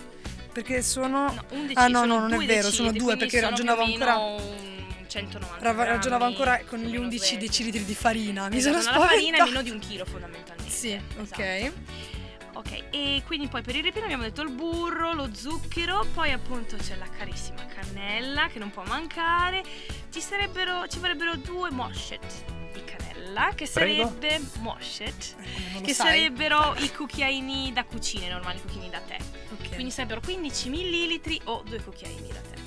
Speaker 2: Perché sono...
Speaker 4: No, un
Speaker 2: Ah, no, no, non è vero, sono due, perché
Speaker 4: sono
Speaker 2: ragionavo ancora-
Speaker 4: un 190
Speaker 2: Rav- ragionavo
Speaker 4: grammi,
Speaker 2: ancora con gli
Speaker 4: meno
Speaker 2: 11
Speaker 4: 20.
Speaker 2: decilitri di farina. Mi
Speaker 4: Esatto,
Speaker 2: sono
Speaker 4: no, la farina è
Speaker 2: spaventata.
Speaker 4: meno di un chilo fondamentalmente.
Speaker 2: Sì,
Speaker 4: Esatto.
Speaker 2: ok.
Speaker 4: Ok, e quindi poi per il ripieno abbiamo detto il burro, lo zucchero, poi appunto c'è la carissima cannella che non può mancare. Ci sarebbero, ci vorrebbero due moshet di cannella, che
Speaker 3: Prego?
Speaker 4: sarebbe moshet,
Speaker 2: Eh,
Speaker 4: che
Speaker 2: sai.
Speaker 4: sarebbero i cucchiaini da cucina, i normali cucchiaini da tè.
Speaker 2: Ok.
Speaker 4: Quindi sarebbero 15 millilitri o due cucchiaini da tè.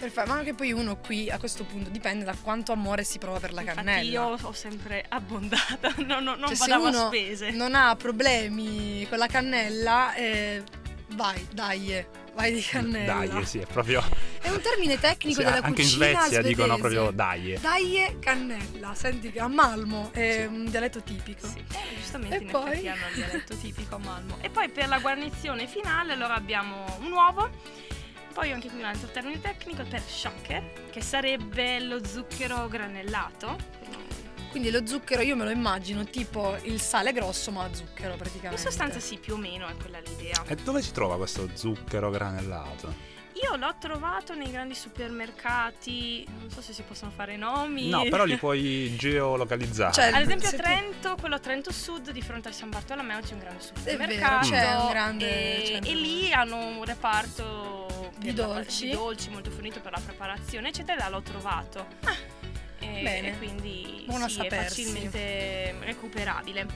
Speaker 2: Perfetto, ma anche poi uno qui a questo punto dipende da quanto amore si prova per la
Speaker 4: Infatti
Speaker 2: cannella.
Speaker 4: io ho sempre abbondata, no, no, non
Speaker 2: Cioè, se
Speaker 4: badavo a
Speaker 2: uno
Speaker 4: spese.
Speaker 2: non ha problemi con la cannella, eh, vai, dai, eh, vai di cannella.
Speaker 3: Dai, sì, è proprio.
Speaker 2: È un termine tecnico
Speaker 3: sì,
Speaker 2: della
Speaker 3: anche in
Speaker 2: cucina
Speaker 3: Svezia dicono
Speaker 2: svedese.
Speaker 3: proprio dai.
Speaker 2: Dai cannella, senti che a Malmo è
Speaker 3: Sì.
Speaker 2: un dialetto tipico.
Speaker 4: Sì, eh, giustamente
Speaker 2: E
Speaker 4: in
Speaker 2: poi?
Speaker 4: effetti hanno il dialetto tipico a Malmo. E poi per la guarnizione finale allora abbiamo un uovo, poi anche qui un altro termine tecnico per shocker, che sarebbe lo zucchero granellato.
Speaker 2: Quindi lo zucchero io me lo immagino tipo il sale grosso ma a zucchero
Speaker 4: In
Speaker 2: praticamente.
Speaker 4: sostanza sì, più o meno è quella l'idea.
Speaker 3: E dove si trova questo zucchero granellato?
Speaker 4: Io l'ho trovato nei grandi supermercati, non so se si possono fare nomi.
Speaker 3: No, però li puoi geolocalizzare.
Speaker 2: Cioè,
Speaker 4: Ad esempio a Trento, quello a Trento Sud di fronte al San Bartolomeo c'è un grande
Speaker 2: vero,
Speaker 4: supermercato.
Speaker 2: c'è un grande
Speaker 4: e, e lì hanno un reparto
Speaker 2: Di
Speaker 4: per la-
Speaker 2: dolci.
Speaker 4: di dolci molto fornito per la preparazione, eccetera, l'ho trovato. e,
Speaker 2: bene.
Speaker 4: e quindi
Speaker 2: Buono
Speaker 4: sì, è facilmente recuperabile.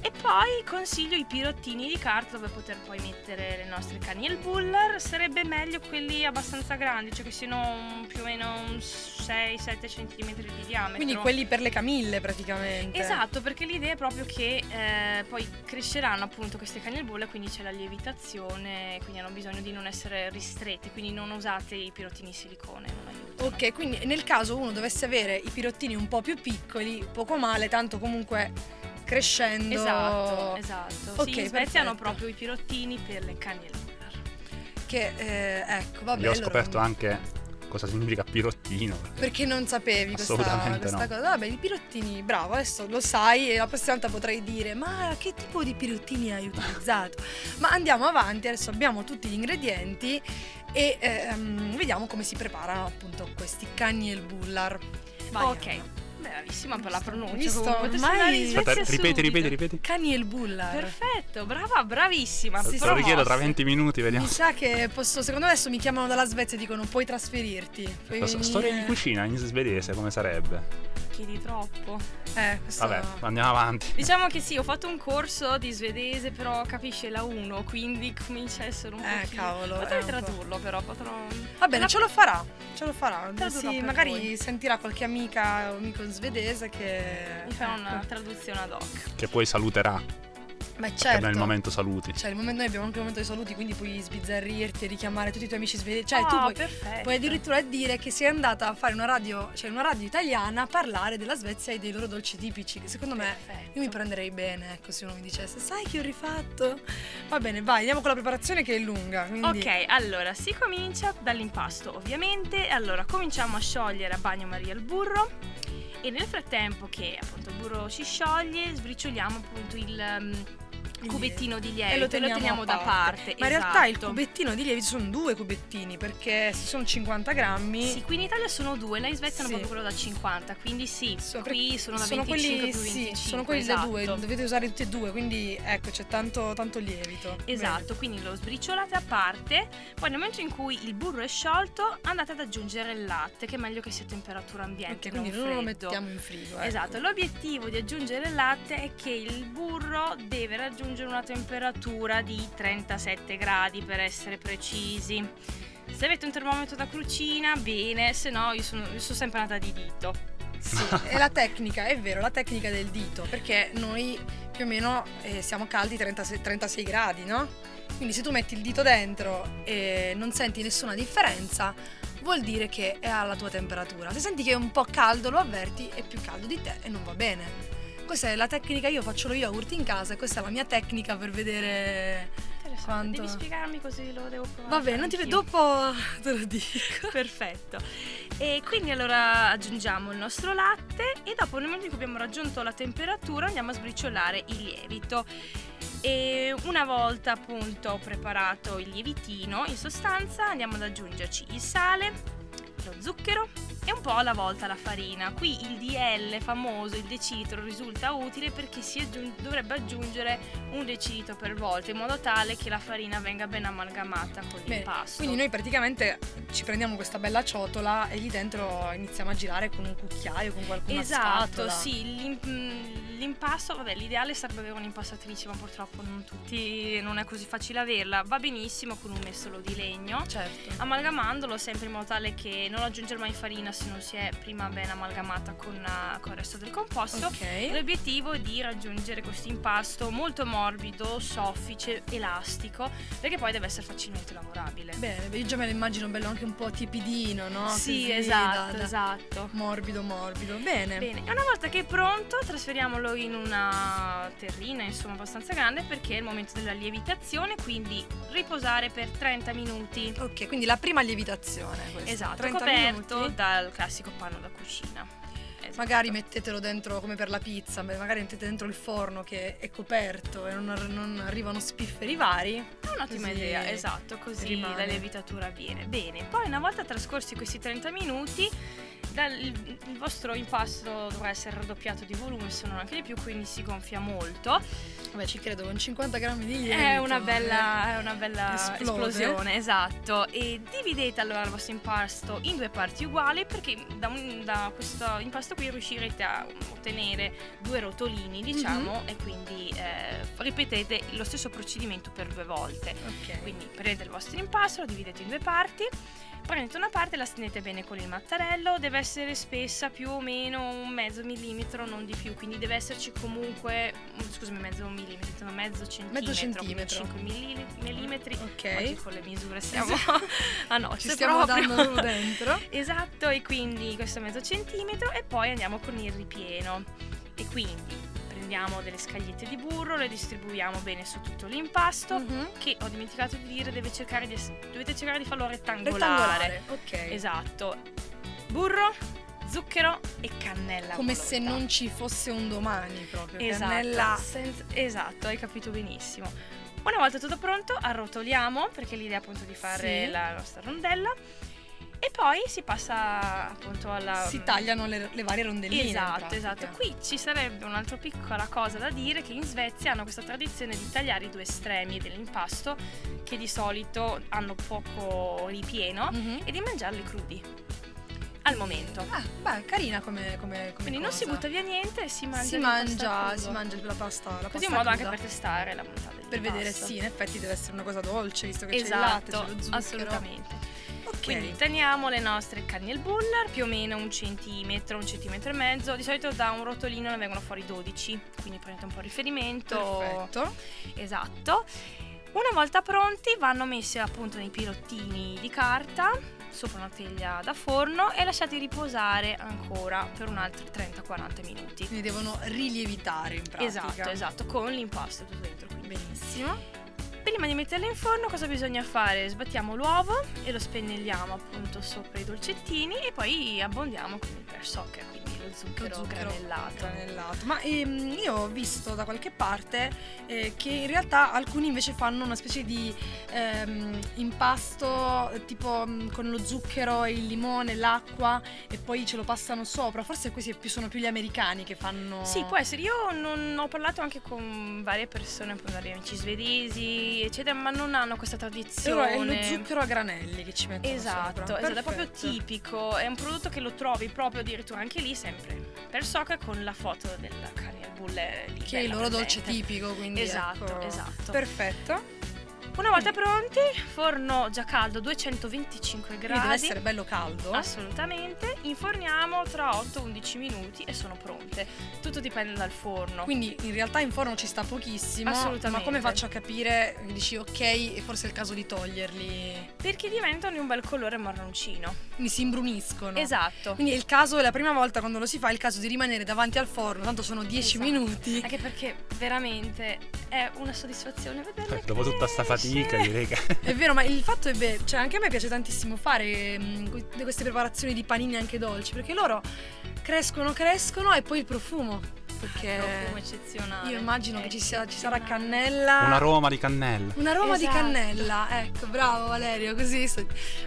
Speaker 4: E poi consiglio i pirottini di carta dove poter poi mettere le nostre canne. Il buller sarebbe meglio quelli abbastanza grandi, cioè che siano più o meno un 6-7 cm di diametro.
Speaker 2: Quindi quelli per le camille praticamente.
Speaker 4: Esatto, perché l'idea è proprio che eh, poi cresceranno appunto queste canne al bulle, quindi c'è la lievitazione, quindi hanno bisogno di non essere ristretti, quindi non usate i pirottini silicone, non aiutano.
Speaker 2: Ok, quindi nel caso uno dovesse avere i pirottini un po' più piccoli, poco male, tanto comunque crescendo.
Speaker 4: Esatto, esatto.
Speaker 2: Ok,
Speaker 4: sì, in Svezia hanno proprio i pirottini per le canne al buller.
Speaker 2: Che eh, ecco, vabbè.
Speaker 3: Io ho
Speaker 2: allora-
Speaker 3: scoperto anche cosa significa pirottino.
Speaker 2: Perché non sapevi questa,
Speaker 3: Assolutamente
Speaker 2: questa
Speaker 3: no.
Speaker 2: cosa? Vabbè, i pirottini, bravo, adesso lo sai e la prossima volta potrai dire ma che tipo di pirottini hai utilizzato? ma andiamo avanti, adesso abbiamo tutti gli ingredienti e ehm, vediamo come si preparano appunto questi cagni e il bullar. Vai,
Speaker 4: ok,
Speaker 2: Anna.
Speaker 4: Bravissima per la pronuncia. comunque, potresti
Speaker 2: ormai-
Speaker 3: Aspetta, ripeti, ripeti, ripeti.
Speaker 2: Cagni e il bullar.
Speaker 4: Perfetto, brava, bravissima.
Speaker 2: Sì,
Speaker 3: Te lo richiedo tra
Speaker 4: promossa.
Speaker 3: 20 minuti, vediamo.
Speaker 2: Mi sa che posso, secondo me adesso mi chiamano dalla Svezia e dicono puoi trasferirti. Puoi
Speaker 3: La s-
Speaker 2: venire."
Speaker 3: storia di cucina in svedese come sarebbe?
Speaker 4: Chiedi troppo.
Speaker 2: Eh, questo...
Speaker 3: Vabbè, andiamo avanti.
Speaker 4: Diciamo che sì, ho fatto un corso di svedese, però capisce la 1, quindi comincia a essere un po'.
Speaker 2: Eh, cavolo,
Speaker 4: Potrei
Speaker 2: un po'.
Speaker 4: tradurlo, però potrò.
Speaker 2: Va bene,
Speaker 4: La-
Speaker 2: ce lo farà, ce lo farà.
Speaker 4: Tradurrò
Speaker 2: Sì, magari
Speaker 4: voi.
Speaker 2: sentirà qualche amica o amico svedese che...
Speaker 4: Mi farà una
Speaker 2: ecco.
Speaker 4: traduzione ad hoc.
Speaker 3: Che poi saluterà.
Speaker 2: Ma
Speaker 3: Che
Speaker 2: certo.
Speaker 3: nel momento saluti.
Speaker 2: Cioè, il momento, noi abbiamo anche il momento dei saluti, quindi puoi sbizzarrirti e richiamare tutti i tuoi amici svedesi. Cioè,
Speaker 4: Ah,
Speaker 2: tu puoi,
Speaker 4: perfetto.
Speaker 2: puoi addirittura dire che sei andata a fare una radio, cioè una radio italiana a parlare della Svezia e dei loro dolci tipici. Che secondo me
Speaker 4: Perfetto.
Speaker 2: io mi prenderei bene, ecco, se uno mi dicesse, sai che ho rifatto? Va bene, vai, andiamo con la preparazione che è lunga. Quindi...
Speaker 4: Ok, allora si comincia dall'impasto ovviamente. Allora cominciamo a sciogliere a bagnomaria il burro e nel frattempo che appunto il burro si scioglie sbricioliamo appunto il, um,
Speaker 2: Il
Speaker 4: cubettino di lievito e lo teniamo,
Speaker 2: a
Speaker 4: da parte.
Speaker 2: Ma in realtà il
Speaker 4: esatto.
Speaker 2: cubettino di lievito sono due cubettini perché se sono 50 grammi.
Speaker 4: Sì, qui in Italia sono due, là in Svezia hanno
Speaker 2: Sì.
Speaker 4: proprio quello da 50, quindi sì,
Speaker 2: So-
Speaker 4: qui sono da
Speaker 2: sono
Speaker 4: 25
Speaker 2: quelli,
Speaker 4: più
Speaker 2: sì,
Speaker 4: 25.
Speaker 2: sono quelli
Speaker 4: esatto.
Speaker 2: da due, dovete usare tutti e due, quindi ecco c'è tanto, tanto lievito.
Speaker 4: Esatto, quindi lo sbriciolate a parte, poi nel momento in cui il burro è sciolto andate ad aggiungere il latte, che è meglio che sia a temperatura
Speaker 2: Bene.
Speaker 4: ambiente,
Speaker 2: Ok, quindi
Speaker 4: non
Speaker 2: non lo
Speaker 4: freddo.
Speaker 2: mettiamo in frigo. ecco.
Speaker 4: Esatto, l'obiettivo di aggiungere il latte è che il burro deve raggiungere una temperatura di 37 gradi per essere precisi. Se avete un termometro da cucina, bene, se no io sono, io sono sempre andata di dito.
Speaker 2: Sì, è la tecnica, è vero, la tecnica del dito, perché noi più o meno eh, siamo caldi 36, 36 gradi, no? Quindi se tu metti il dito dentro e non senti nessuna differenza, vuol dire che è alla tua temperatura. Se senti che è un po' caldo, lo avverti, è più caldo di te e non va bene. Questa è la tecnica, io faccio lo yogurt in casa e questa è la mia tecnica per vedere
Speaker 4: Interessante,
Speaker 2: quanto...
Speaker 4: devi spiegarmi così lo devo provare.
Speaker 2: Va bene, non ti vedo, dopo te lo dico.
Speaker 4: Perfetto. E quindi allora aggiungiamo il nostro latte e dopo nel momento in cui abbiamo raggiunto la temperatura andiamo a sbriciolare il lievito. E una volta appunto preparato il lievitino, in sostanza andiamo ad aggiungerci il sale, lo zucchero e un po' alla volta la farina. Qui il DL famoso, il decilitro, risulta utile perché si aggiun- dovrebbe aggiungere un decilitro per volta in modo tale che la farina venga ben amalgamata con
Speaker 2: Bene,
Speaker 4: l'impasto.
Speaker 2: Quindi noi praticamente ci prendiamo questa bella ciotola e lì dentro iniziamo a girare con un cucchiaio, con qualcuna
Speaker 4: Esatto,
Speaker 2: spatola.
Speaker 4: sì, l'im- mm, l'impasto, vabbè, l'ideale sarebbe avere un'impastatrice, ma purtroppo non tutti, non è così facile averla. Va benissimo con un mestolo di legno,
Speaker 2: Certo.
Speaker 4: amalgamandolo sempre in modo tale che non aggiungere mai farina se non si è prima ben amalgamata con, eh, con il resto del composto.
Speaker 2: Ok.
Speaker 4: L'obiettivo è di raggiungere questo impasto molto morbido, soffice, elastico, perché poi deve essere facilmente lavorabile.
Speaker 2: Bene, io già me lo immagino bello anche un po' tipidino, no?
Speaker 4: Sì,
Speaker 2: si
Speaker 4: esatto,
Speaker 2: veda, da-
Speaker 4: esatto.
Speaker 2: Morbido, morbido. Bene.
Speaker 4: Bene, e una volta che è pronto trasferiamolo in una terrina insomma abbastanza grande perché è il momento della lievitazione, quindi riposare per 30 minuti.
Speaker 2: Ok, quindi la prima lievitazione. Questa.
Speaker 4: Esatto,
Speaker 2: 30
Speaker 4: coperto
Speaker 2: minuti.
Speaker 4: dal classico panno da cucina. Esatto.
Speaker 2: Magari mettetelo dentro come per la pizza, magari mettete dentro il forno che è coperto e non, non arrivano spifferi vari.
Speaker 4: È un'ottima
Speaker 2: così
Speaker 4: idea, esatto, così
Speaker 2: rimane.
Speaker 4: la lievitatura avviene. Bene, poi una volta trascorsi questi 30 minuti, dal- il, il vostro impasto dovrà essere raddoppiato di volume, se non anche di più, quindi si gonfia molto.
Speaker 2: Vabbè, ci credo, con 50 grammi di lievito.
Speaker 4: È una
Speaker 2: eh.
Speaker 4: bella, è una bella
Speaker 2: Esplode.
Speaker 4: esplosione, esatto. E dividete allora il vostro impasto in due parti uguali perché da, un- da questo impasto qui riuscirete a ottenere due rotolini, diciamo,
Speaker 2: Mhm.
Speaker 4: e quindi eh, ripetete lo stesso procedimento per due volte.
Speaker 2: Ok.
Speaker 4: Quindi prendete il vostro impasto, lo dividete in due parti. Prendete una parte e la stendete bene con il mattarello, deve essere spessa più o meno un mezzo millimetro, non di più, quindi deve esserci comunque, mm, scusami, mezzo millimetro, intendo mezzo centimetro,
Speaker 2: centimetro.
Speaker 4: 5 millimetri.
Speaker 2: Ok.
Speaker 4: Oggi con le misure siamo a nocce
Speaker 2: Ci stiamo
Speaker 4: proprio.
Speaker 2: dando dentro.
Speaker 4: Esatto, e quindi questo mezzo centimetro e poi andiamo con il ripieno. E quindi prendiamo delle scagliette di burro, le distribuiamo bene su tutto l'impasto
Speaker 2: Mhm.
Speaker 4: che ho dimenticato di dire deve cercare di dovete cercare di farlo rettangolare.
Speaker 2: Rettangolare. Ok.
Speaker 4: Esatto. Burro, zucchero e cannella.
Speaker 2: Come se non ci fosse un domani proprio.
Speaker 4: Esatto,
Speaker 2: Cannella.
Speaker 4: senza- esatto, hai capito benissimo. Una volta tutto pronto, arrotoliamo perché l'idea è appunto di fare
Speaker 2: Sì.
Speaker 4: la nostra rondella e poi si passa appunto alla
Speaker 2: Si tagliano le, le varie rondellini. in
Speaker 4: Esatto, esatto. Qui ci sarebbe un'altra piccola cosa da dire che in Svezia hanno questa tradizione di tagliare i due estremi dell'impasto che di solito hanno poco ripieno
Speaker 2: Mhm.
Speaker 4: e di mangiarli crudi al momento.
Speaker 2: Ah, beh, carina come, come, come
Speaker 4: Quindi non si
Speaker 2: cosa.
Speaker 4: butta via niente e si mangia
Speaker 2: si mangia, si mangia la pasta. La
Speaker 4: Così
Speaker 2: pasta
Speaker 4: in modo anche per testare la bontà dell'impasto.
Speaker 2: Per vedere, sì, in effetti deve essere una cosa dolce, visto che c'è il latte,
Speaker 4: Esatto,
Speaker 2: c'è lo zucchero.
Speaker 4: assolutamente.
Speaker 2: Ok.
Speaker 4: Quindi teniamo le nostre canne al buller più o meno un centimetro, un centimetro e mezzo. Di solito da un rotolino ne vengono fuori 12, quindi prendete un po' riferimento.
Speaker 2: Perfetto.
Speaker 4: Esatto. Una volta pronti vanno messi appunto nei pirottini di carta sopra una teglia da forno e lasciati riposare ancora per un altro 30-40 minuti.
Speaker 2: Quindi devono rilievitare in pratica.
Speaker 4: Esatto, esatto, con l'impasto tutto dentro. Quindi.
Speaker 2: Benissimo.
Speaker 4: Prima di metterlo in forno cosa bisogna fare? Sbattiamo l'uovo e lo spennelliamo appunto sopra i dolcettini e poi abbondiamo con il pear zucchero,
Speaker 2: zucchero
Speaker 4: granellato.
Speaker 2: granellato. Ma ehm, io ho visto da qualche parte eh, che in realtà alcuni invece fanno una specie di ehm, impasto eh, tipo mm, con lo zucchero, il limone, l'acqua e poi ce lo passano sopra. Forse questi più- sono più gli americani che fanno.
Speaker 4: Sì, può essere. Io non ho parlato anche con varie persone, con vari amici svedesi, eccetera, ma non hanno questa tradizione.
Speaker 2: è lo zucchero a granelli che ci mettono
Speaker 4: Esatto,
Speaker 2: sopra.
Speaker 4: esatto, è proprio tipico, è un prodotto che lo trovi proprio addirittura anche lì sempre per soccer con la foto della bulle lì,
Speaker 2: Che è il loro dolce tipico, quindi
Speaker 4: Esatto,
Speaker 2: ecco.
Speaker 4: esatto.
Speaker 2: Perfetto.
Speaker 4: Una volta pronti, forno già caldo 225
Speaker 2: Quindi
Speaker 4: gradi.
Speaker 2: deve essere bello caldo.
Speaker 4: Assolutamente, inforniamo tra 8-11 minuti e sono pronte. Tutto dipende dal forno.
Speaker 2: Quindi in realtà in forno ci sta pochissimo.
Speaker 4: Assolutamente.
Speaker 2: Ma come faccio a capire? Dici ok, e forse è il caso di toglierli.
Speaker 4: Perché diventano di un bel colore marroncino.
Speaker 2: Quindi si imbruniscono.
Speaker 4: Esatto.
Speaker 2: Quindi è il caso, è la prima volta quando lo si fa, è il caso di rimanere davanti al forno, tanto sono 10
Speaker 4: Esatto.
Speaker 2: minuti.
Speaker 4: Anche perché veramente è una soddisfazione vederle
Speaker 3: Eh, Dopo tutta sta fatica
Speaker 4: crescere.
Speaker 3: direi che...
Speaker 2: È vero, ma il fatto è vero, cioè anche a me piace tantissimo fare mm, que- queste preparazioni di panini anche dolci, perché loro crescono, crescono e poi il profumo. Perché
Speaker 4: profumo eccezionale.
Speaker 2: io immagino che ci, sia- ci sarà cannella.
Speaker 3: Un aroma di cannella.
Speaker 2: Un aroma di
Speaker 4: Esatto.
Speaker 2: cannella, ecco, bravo Valerio, così.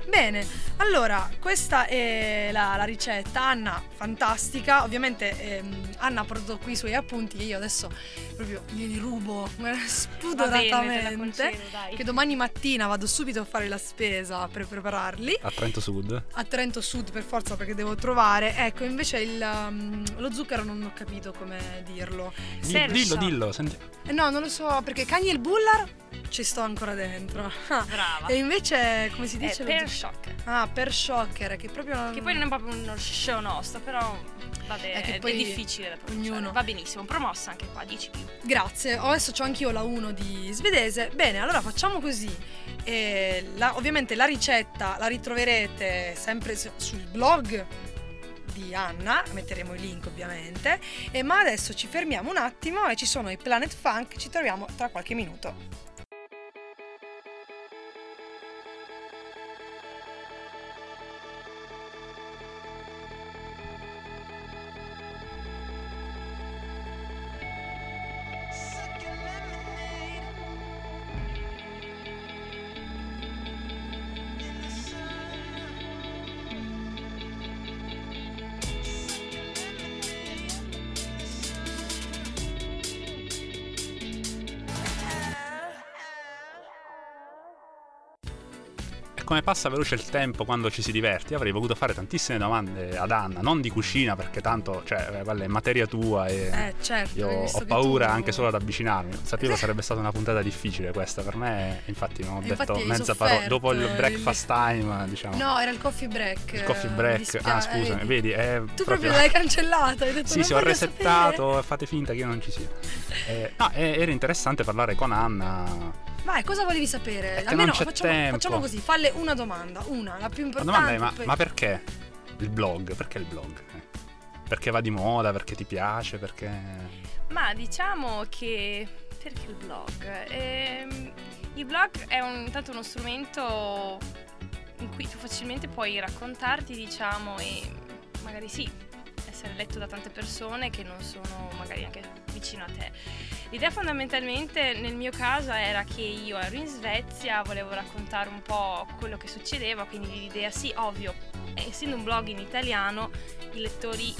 Speaker 2: Bene, allora, questa è la, la ricetta. Anna, fantastica. Ovviamente ehm, Anna ha portato qui i suoi appunti che io adesso proprio glieli rubo
Speaker 4: Va bene,
Speaker 2: spudoratamente.
Speaker 4: concedo.
Speaker 2: Che domani mattina vado subito a fare la spesa per prepararli.
Speaker 3: A Trento Sud.
Speaker 2: A Trento Sud per forza perché devo trovare. Ecco, invece il, um, lo zucchero non ho capito come dirlo.
Speaker 3: Di- dillo, dillo. Senti.
Speaker 2: Eh, No, non lo so perché Cagni e il Bullar ci sto ancora dentro. Ah,
Speaker 4: Brava.
Speaker 2: E invece, come si
Speaker 4: È
Speaker 2: dice? lo
Speaker 4: per
Speaker 2: zu-
Speaker 4: shock.
Speaker 2: Ah, per shocker, che proprio...
Speaker 4: Che poi non è proprio uno show nostro, però vabbè,
Speaker 2: È che
Speaker 4: è,
Speaker 2: poi
Speaker 4: difficile da pronunciare.
Speaker 2: ognuno-
Speaker 4: Va benissimo, promossa anche qua, 10 più.
Speaker 2: Grazie, Oh, adesso ho anch'io la 1 di svedese. Bene, allora facciamo così. Eh, la- ovviamente la ricetta la ritroverete sempre su- sul blog di Anna, metteremo i link ovviamente. Eh, ma adesso ci fermiamo un attimo e ci sono i Planet Funk, ci troviamo tra qualche minuto.
Speaker 3: Come passa veloce il tempo quando ci si diverte, avrei voluto fare tantissime domande ad Anna, non di cucina perché tanto, cioè, eh, quella è materia tua e
Speaker 2: Eh, certo.
Speaker 3: io ho paura
Speaker 2: tu-
Speaker 3: anche solo ad avvicinarmi. Sapevo sarebbe stata una puntata difficile questa per me, infatti non ho detto mezza parola. Dopo il breakfast time, diciamo.
Speaker 2: No, era il coffee break.
Speaker 3: il coffee
Speaker 2: eh,
Speaker 3: break. ah,
Speaker 2: dispiace,
Speaker 3: scusami, vedi, è
Speaker 2: Tu proprio l'hai cancellato, hai detto
Speaker 3: Sì, sì, ho resettato,
Speaker 2: sapere.
Speaker 3: fate finta che io non ci sia. Eh, no, eh, era interessante parlare con Anna.
Speaker 2: Vai, cosa volevi sapere?
Speaker 3: È
Speaker 2: Almeno facciamo, facciamo così, falle una domanda, una, la più
Speaker 3: La
Speaker 2: importante.
Speaker 3: domanda è: ma,
Speaker 2: poi-
Speaker 3: ma perché il blog? Perché il blog? Eh, Perché va di moda? Perché ti piace? Perché.
Speaker 4: Ma diciamo che perché il blog? Ehm, il blog è un, intanto uno strumento in cui tu facilmente puoi raccontarti, diciamo, e magari sì, essere letto da tante persone che non sono magari anche vicino a te. L'idea fondamentalmente nel mio caso era che io ero in Svezia, volevo raccontare un po' quello che succedeva, quindi l'idea sì, ovvio, essendo un blog in italiano, i lettori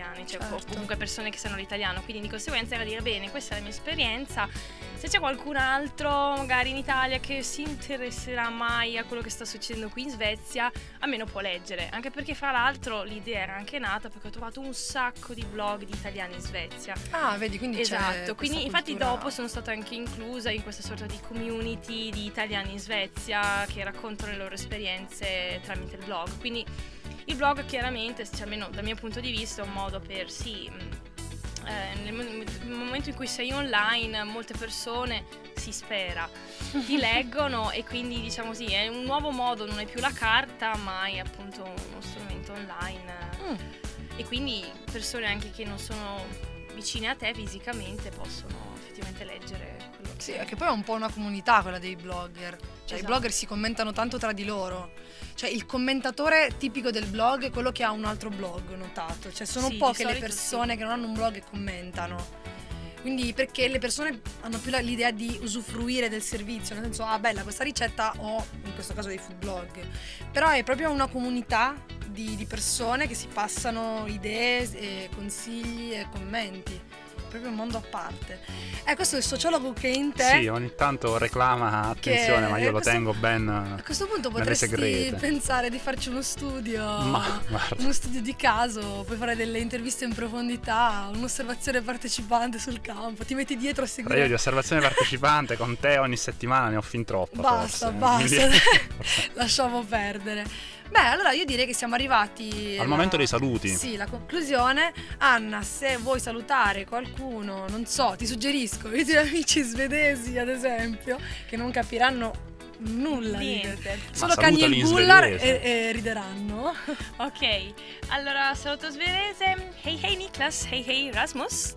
Speaker 4: italiani, cioè o
Speaker 2: Certo.
Speaker 4: comunque persone che sanno l'italiano, quindi di conseguenza era dire bene, questa è la mia esperienza, se c'è qualcun altro magari in Italia che si interesserà mai a quello che sta succedendo qui in Svezia, almeno può leggere, anche perché fra l'altro l'idea era anche nata perché ho trovato un sacco di blog di italiani in Svezia.
Speaker 2: Ah, vedi, quindi
Speaker 4: Esatto, quindi infatti
Speaker 2: cultura-
Speaker 4: dopo sono stata anche inclusa in questa sorta di community di italiani in Svezia che raccontano le loro esperienze tramite il blog. Quindi il blog chiaramente, cioè, almeno dal mio punto di vista, è un modo per sì. mh, eh, nel, mo- nel momento in cui sei online, molte persone si spera ti leggono e quindi diciamo sì, è un nuovo modo, non è più la carta, ma è appunto uno strumento online
Speaker 2: Mm.
Speaker 4: e quindi persone anche che non sono vicine a te fisicamente possono effettivamente leggere
Speaker 2: Sì, che poi è un po' una comunità quella dei blogger. Cioè, i
Speaker 4: Esatto.
Speaker 2: blogger si commentano tanto tra di loro. Cioè, il commentatore tipico del blog è quello che ha un altro blog, notato. Cioè, sono
Speaker 4: Sì,
Speaker 2: poche le persone
Speaker 4: sì.
Speaker 2: che non hanno un blog e commentano. Quindi, perché le persone hanno più l'idea di usufruire del servizio, nel senso, ah, bella questa ricetta o in questo caso dei food blog. Però è proprio una comunità di, di persone che si passano idee, e consigli e commenti. Proprio un mondo a parte. Eh, questo è il sociologo che in te.
Speaker 3: Sì, ogni tanto reclama attenzione, ma io lo
Speaker 2: questo-
Speaker 3: tengo ben.
Speaker 2: A questo punto potresti
Speaker 3: segrete.
Speaker 2: pensare di farci uno studio,
Speaker 3: Ma
Speaker 2: uno studio di caso, puoi fare delle interviste in profondità, un'osservazione partecipante sul campo, ti metti dietro a
Speaker 3: io
Speaker 2: seguire.
Speaker 3: di osservazione partecipante con te ogni settimana ne ho fin troppo.
Speaker 2: Basta,
Speaker 3: forse.
Speaker 2: basta,
Speaker 3: Quindi-
Speaker 2: lasciamo perdere. Beh, allora io direi che siamo arrivati
Speaker 3: Al
Speaker 2: alla-
Speaker 3: momento dei saluti.
Speaker 2: Sì, la conclusione. Anna, se vuoi salutare qualcuno, non so, ti suggerisco i tuoi amici svedesi, ad esempio, che non capiranno nulla di
Speaker 4: Niente.
Speaker 2: Solo Kanye
Speaker 3: in
Speaker 2: Bullar e, e rideranno.
Speaker 4: Ok, allora saluto svedese. Hey hey Niklas, hey hey Rasmus.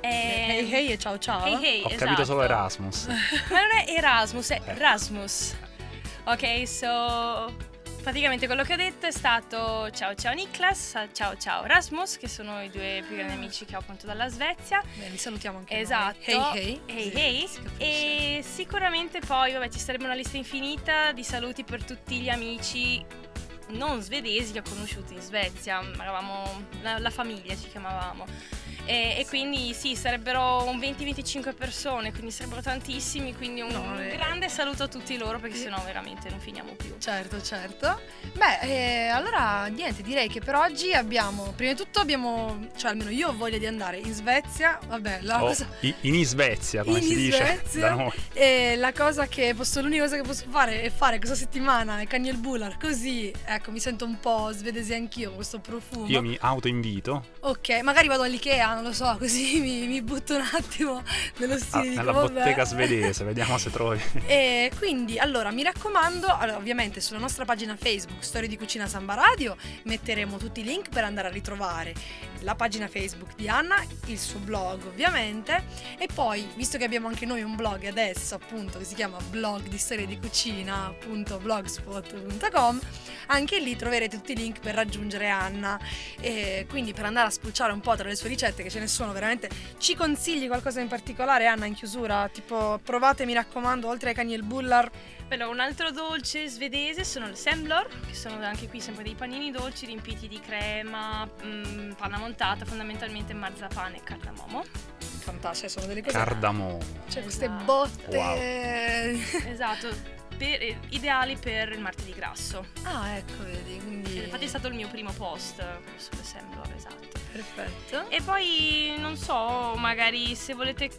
Speaker 4: E...
Speaker 2: Hey hey e ciao ciao.
Speaker 4: Hey hey,
Speaker 3: Ho
Speaker 4: esatto.
Speaker 3: capito solo Erasmus.
Speaker 4: Ma non è Erasmus, è
Speaker 3: Eh.
Speaker 4: Rasmus. Ok, so praticamente quello che ho detto è stato ciao ciao Niklas, ciao ciao Rasmus, che sono i due più grandi amici che ho appunto dalla Svezia.
Speaker 2: Beh, li salutiamo anche
Speaker 4: Esatto.
Speaker 2: Hey hey.
Speaker 4: Hey,
Speaker 2: Sì,
Speaker 4: hey. E sicuramente poi, vabbè, ci sarebbe una lista infinita di saluti per tutti gli amici non svedesi che ho conosciuto in Svezia. Eravamo la, la famiglia, ci chiamavamo. E, e quindi sì, sarebbero un 20-25 persone, quindi sarebbero tantissimi. Quindi un
Speaker 2: No, eh.
Speaker 4: grande saluto a tutti loro perché sennò veramente non finiamo più.
Speaker 2: Certo, certo. Beh, eh, allora niente, direi che per oggi abbiamo, prima di tutto abbiamo, cioè almeno io ho voglia di andare in Svezia, vabbè, la
Speaker 3: O
Speaker 2: cosa...
Speaker 3: in Svezia, come
Speaker 2: In
Speaker 3: si dice
Speaker 2: Svezia?
Speaker 3: da noi.
Speaker 2: E la cosa che posso, l'unica cosa che posso fare è fare questa settimana è Kanye Bullar, così ecco mi sento un po' svedese anch'io con questo profumo.
Speaker 3: Io mi autoinvito
Speaker 2: Ok, magari vado all'Ikea, non lo so, così mi, mi butto un attimo nello
Speaker 3: ah,
Speaker 2: stile di
Speaker 3: nella bottega svedese, vediamo se trovi.
Speaker 2: E quindi, allora, mi raccomando, allora, ovviamente sulla nostra pagina Facebook Storie di Cucina Samba Radio metteremo tutti i link per andare a ritrovare la pagina Facebook di Anna, il suo blog ovviamente, e poi, visto che abbiamo anche noi un blog adesso appunto che si chiama blog di storie di cucina, appunto blogspot.com, anche lì troverete tutti i link per raggiungere Anna. E quindi per andare a spulciare un po' tra le sue ricette, che ce ne sono veramente, ci consigli qualcosa in particolare, Anna, in chiusura? Tipo, provate, mi raccomando, oltre ai cani e il bullar.
Speaker 4: Allora, un altro dolce svedese sono le semblor, che sono anche qui sempre dei panini dolci riempiti di crema, mm, panna montata, fondamentalmente marzapane e cardamomo.
Speaker 2: Fantastiche, sono delle cose.
Speaker 3: Cardamomo.
Speaker 2: cioè, queste
Speaker 4: Esatto.
Speaker 2: botte.
Speaker 4: Esatto, per- eh, ideali per il martedì grasso.
Speaker 2: ah, ecco, vedi, quindi.
Speaker 4: Infatti è stato il mio primo post sulle semblor, esatto.
Speaker 2: Perfetto.
Speaker 4: E poi, non so, magari se volete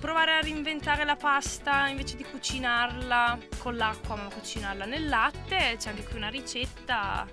Speaker 4: provare a reinventare la pasta invece di cucinarla con l'acqua, ma cucinarla nel latte, c'è anche qui una ricetta.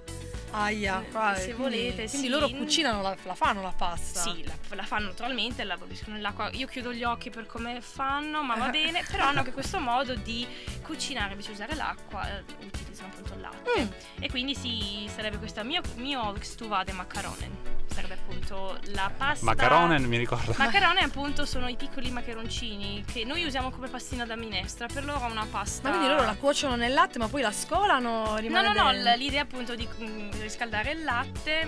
Speaker 2: Aia,
Speaker 4: Eh, se
Speaker 2: quindi-
Speaker 4: volete,
Speaker 2: Quindi
Speaker 4: sì.
Speaker 2: loro cucinano, la, la fanno la pasta.
Speaker 4: Sì, la, la fanno naturalmente, la bollисcono nell'acqua. Io chiudo gli occhi per come fanno, ma va bene. Però hanno anche questo modo di cucinare invece di usare l'acqua, eh, utilizzano appunto il latte.
Speaker 2: Mm.
Speaker 4: E quindi sì, sarebbe questa mio, mio stuvade macaronen. Sarebbe appunto la pasta.
Speaker 3: Macaronen mi ricorda.
Speaker 4: Macaroni appunto sono i piccoli macaroncini che noi usiamo come pastina da minestra, per loro è una pasta.
Speaker 2: Ma quindi loro la cuociono nel latte, ma poi la scolano?
Speaker 4: No,
Speaker 2: Rimane
Speaker 4: no, no,
Speaker 2: dentro?
Speaker 4: l'idea appunto di mm, riscaldare il latte,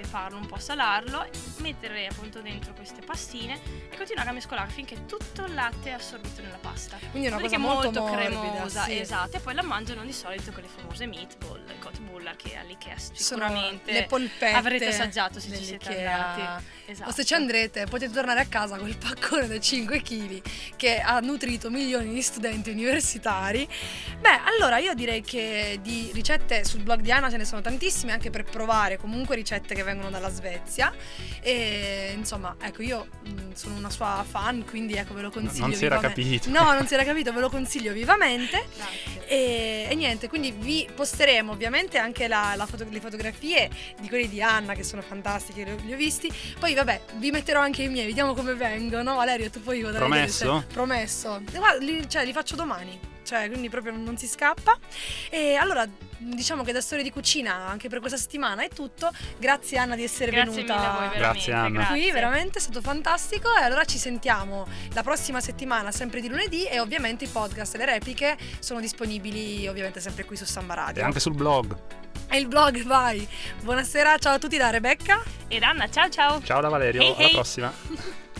Speaker 4: mm, peparlo un po', salarlo, mettere appunto dentro queste pastine e continuare a mescolare finché tutto il latte è assorbito nella pasta.
Speaker 2: Quindi è una
Speaker 4: Dopodiché
Speaker 2: cosa molto,
Speaker 4: molto
Speaker 2: morbida,
Speaker 4: cremosa,
Speaker 2: sì.
Speaker 4: esatto, e poi la mangiano di solito con le famose meatball, il Kotbulla che all'Ikea
Speaker 2: Sono
Speaker 4: sicuramente
Speaker 2: le polpette
Speaker 4: avrete assaggiato se ci siete andati. Esatto.
Speaker 2: O se ci andrete potete tornare a casa con il paccone da 5 kg che ha nutrito milioni di studenti universitari. Beh, allora io direi che di ricette sul blog di Anna ce ne sono tantissime anche per provare comunque ricette che vengono dalla Svezia. E insomma, ecco, io mh, sono una sua fan, quindi ecco ve lo consiglio.
Speaker 3: non si era
Speaker 2: vivamente.
Speaker 3: capito.
Speaker 2: No, non si era capito, ve lo consiglio vivamente. E, e niente, quindi vi posteremo ovviamente anche la- la foto- le fotografie di quelli di Anna che sono fantastiche, li ho, li ho visti. Poi vabbè, vi metterò anche i miei, vediamo come vengono. Valerio, tu poi vedrai
Speaker 3: Promesso?
Speaker 2: Promesso. Guarda, li, cioè, li faccio domani. Cioè quindi proprio non si scappa. E allora diciamo che da Storia di Cucina anche per questa settimana è tutto. Grazie Anna di essere
Speaker 4: Grazie
Speaker 2: venuta.
Speaker 4: mille a voi.
Speaker 3: Grazie, Anna.
Speaker 2: Qui
Speaker 4: grazie.
Speaker 2: veramente è stato fantastico e allora ci sentiamo la prossima settimana sempre di lunedì e ovviamente i podcast e le repliche sono disponibili ovviamente sempre qui su Samba
Speaker 3: E
Speaker 2: Radio.
Speaker 3: anche sul blog.
Speaker 2: E il blog vai. Buonasera, ciao a tutti da Rebecca.
Speaker 4: Ed Anna, ciao ciao!
Speaker 3: Ciao da Valerio,
Speaker 4: Hey,
Speaker 3: alla
Speaker 4: hey.
Speaker 3: prossima.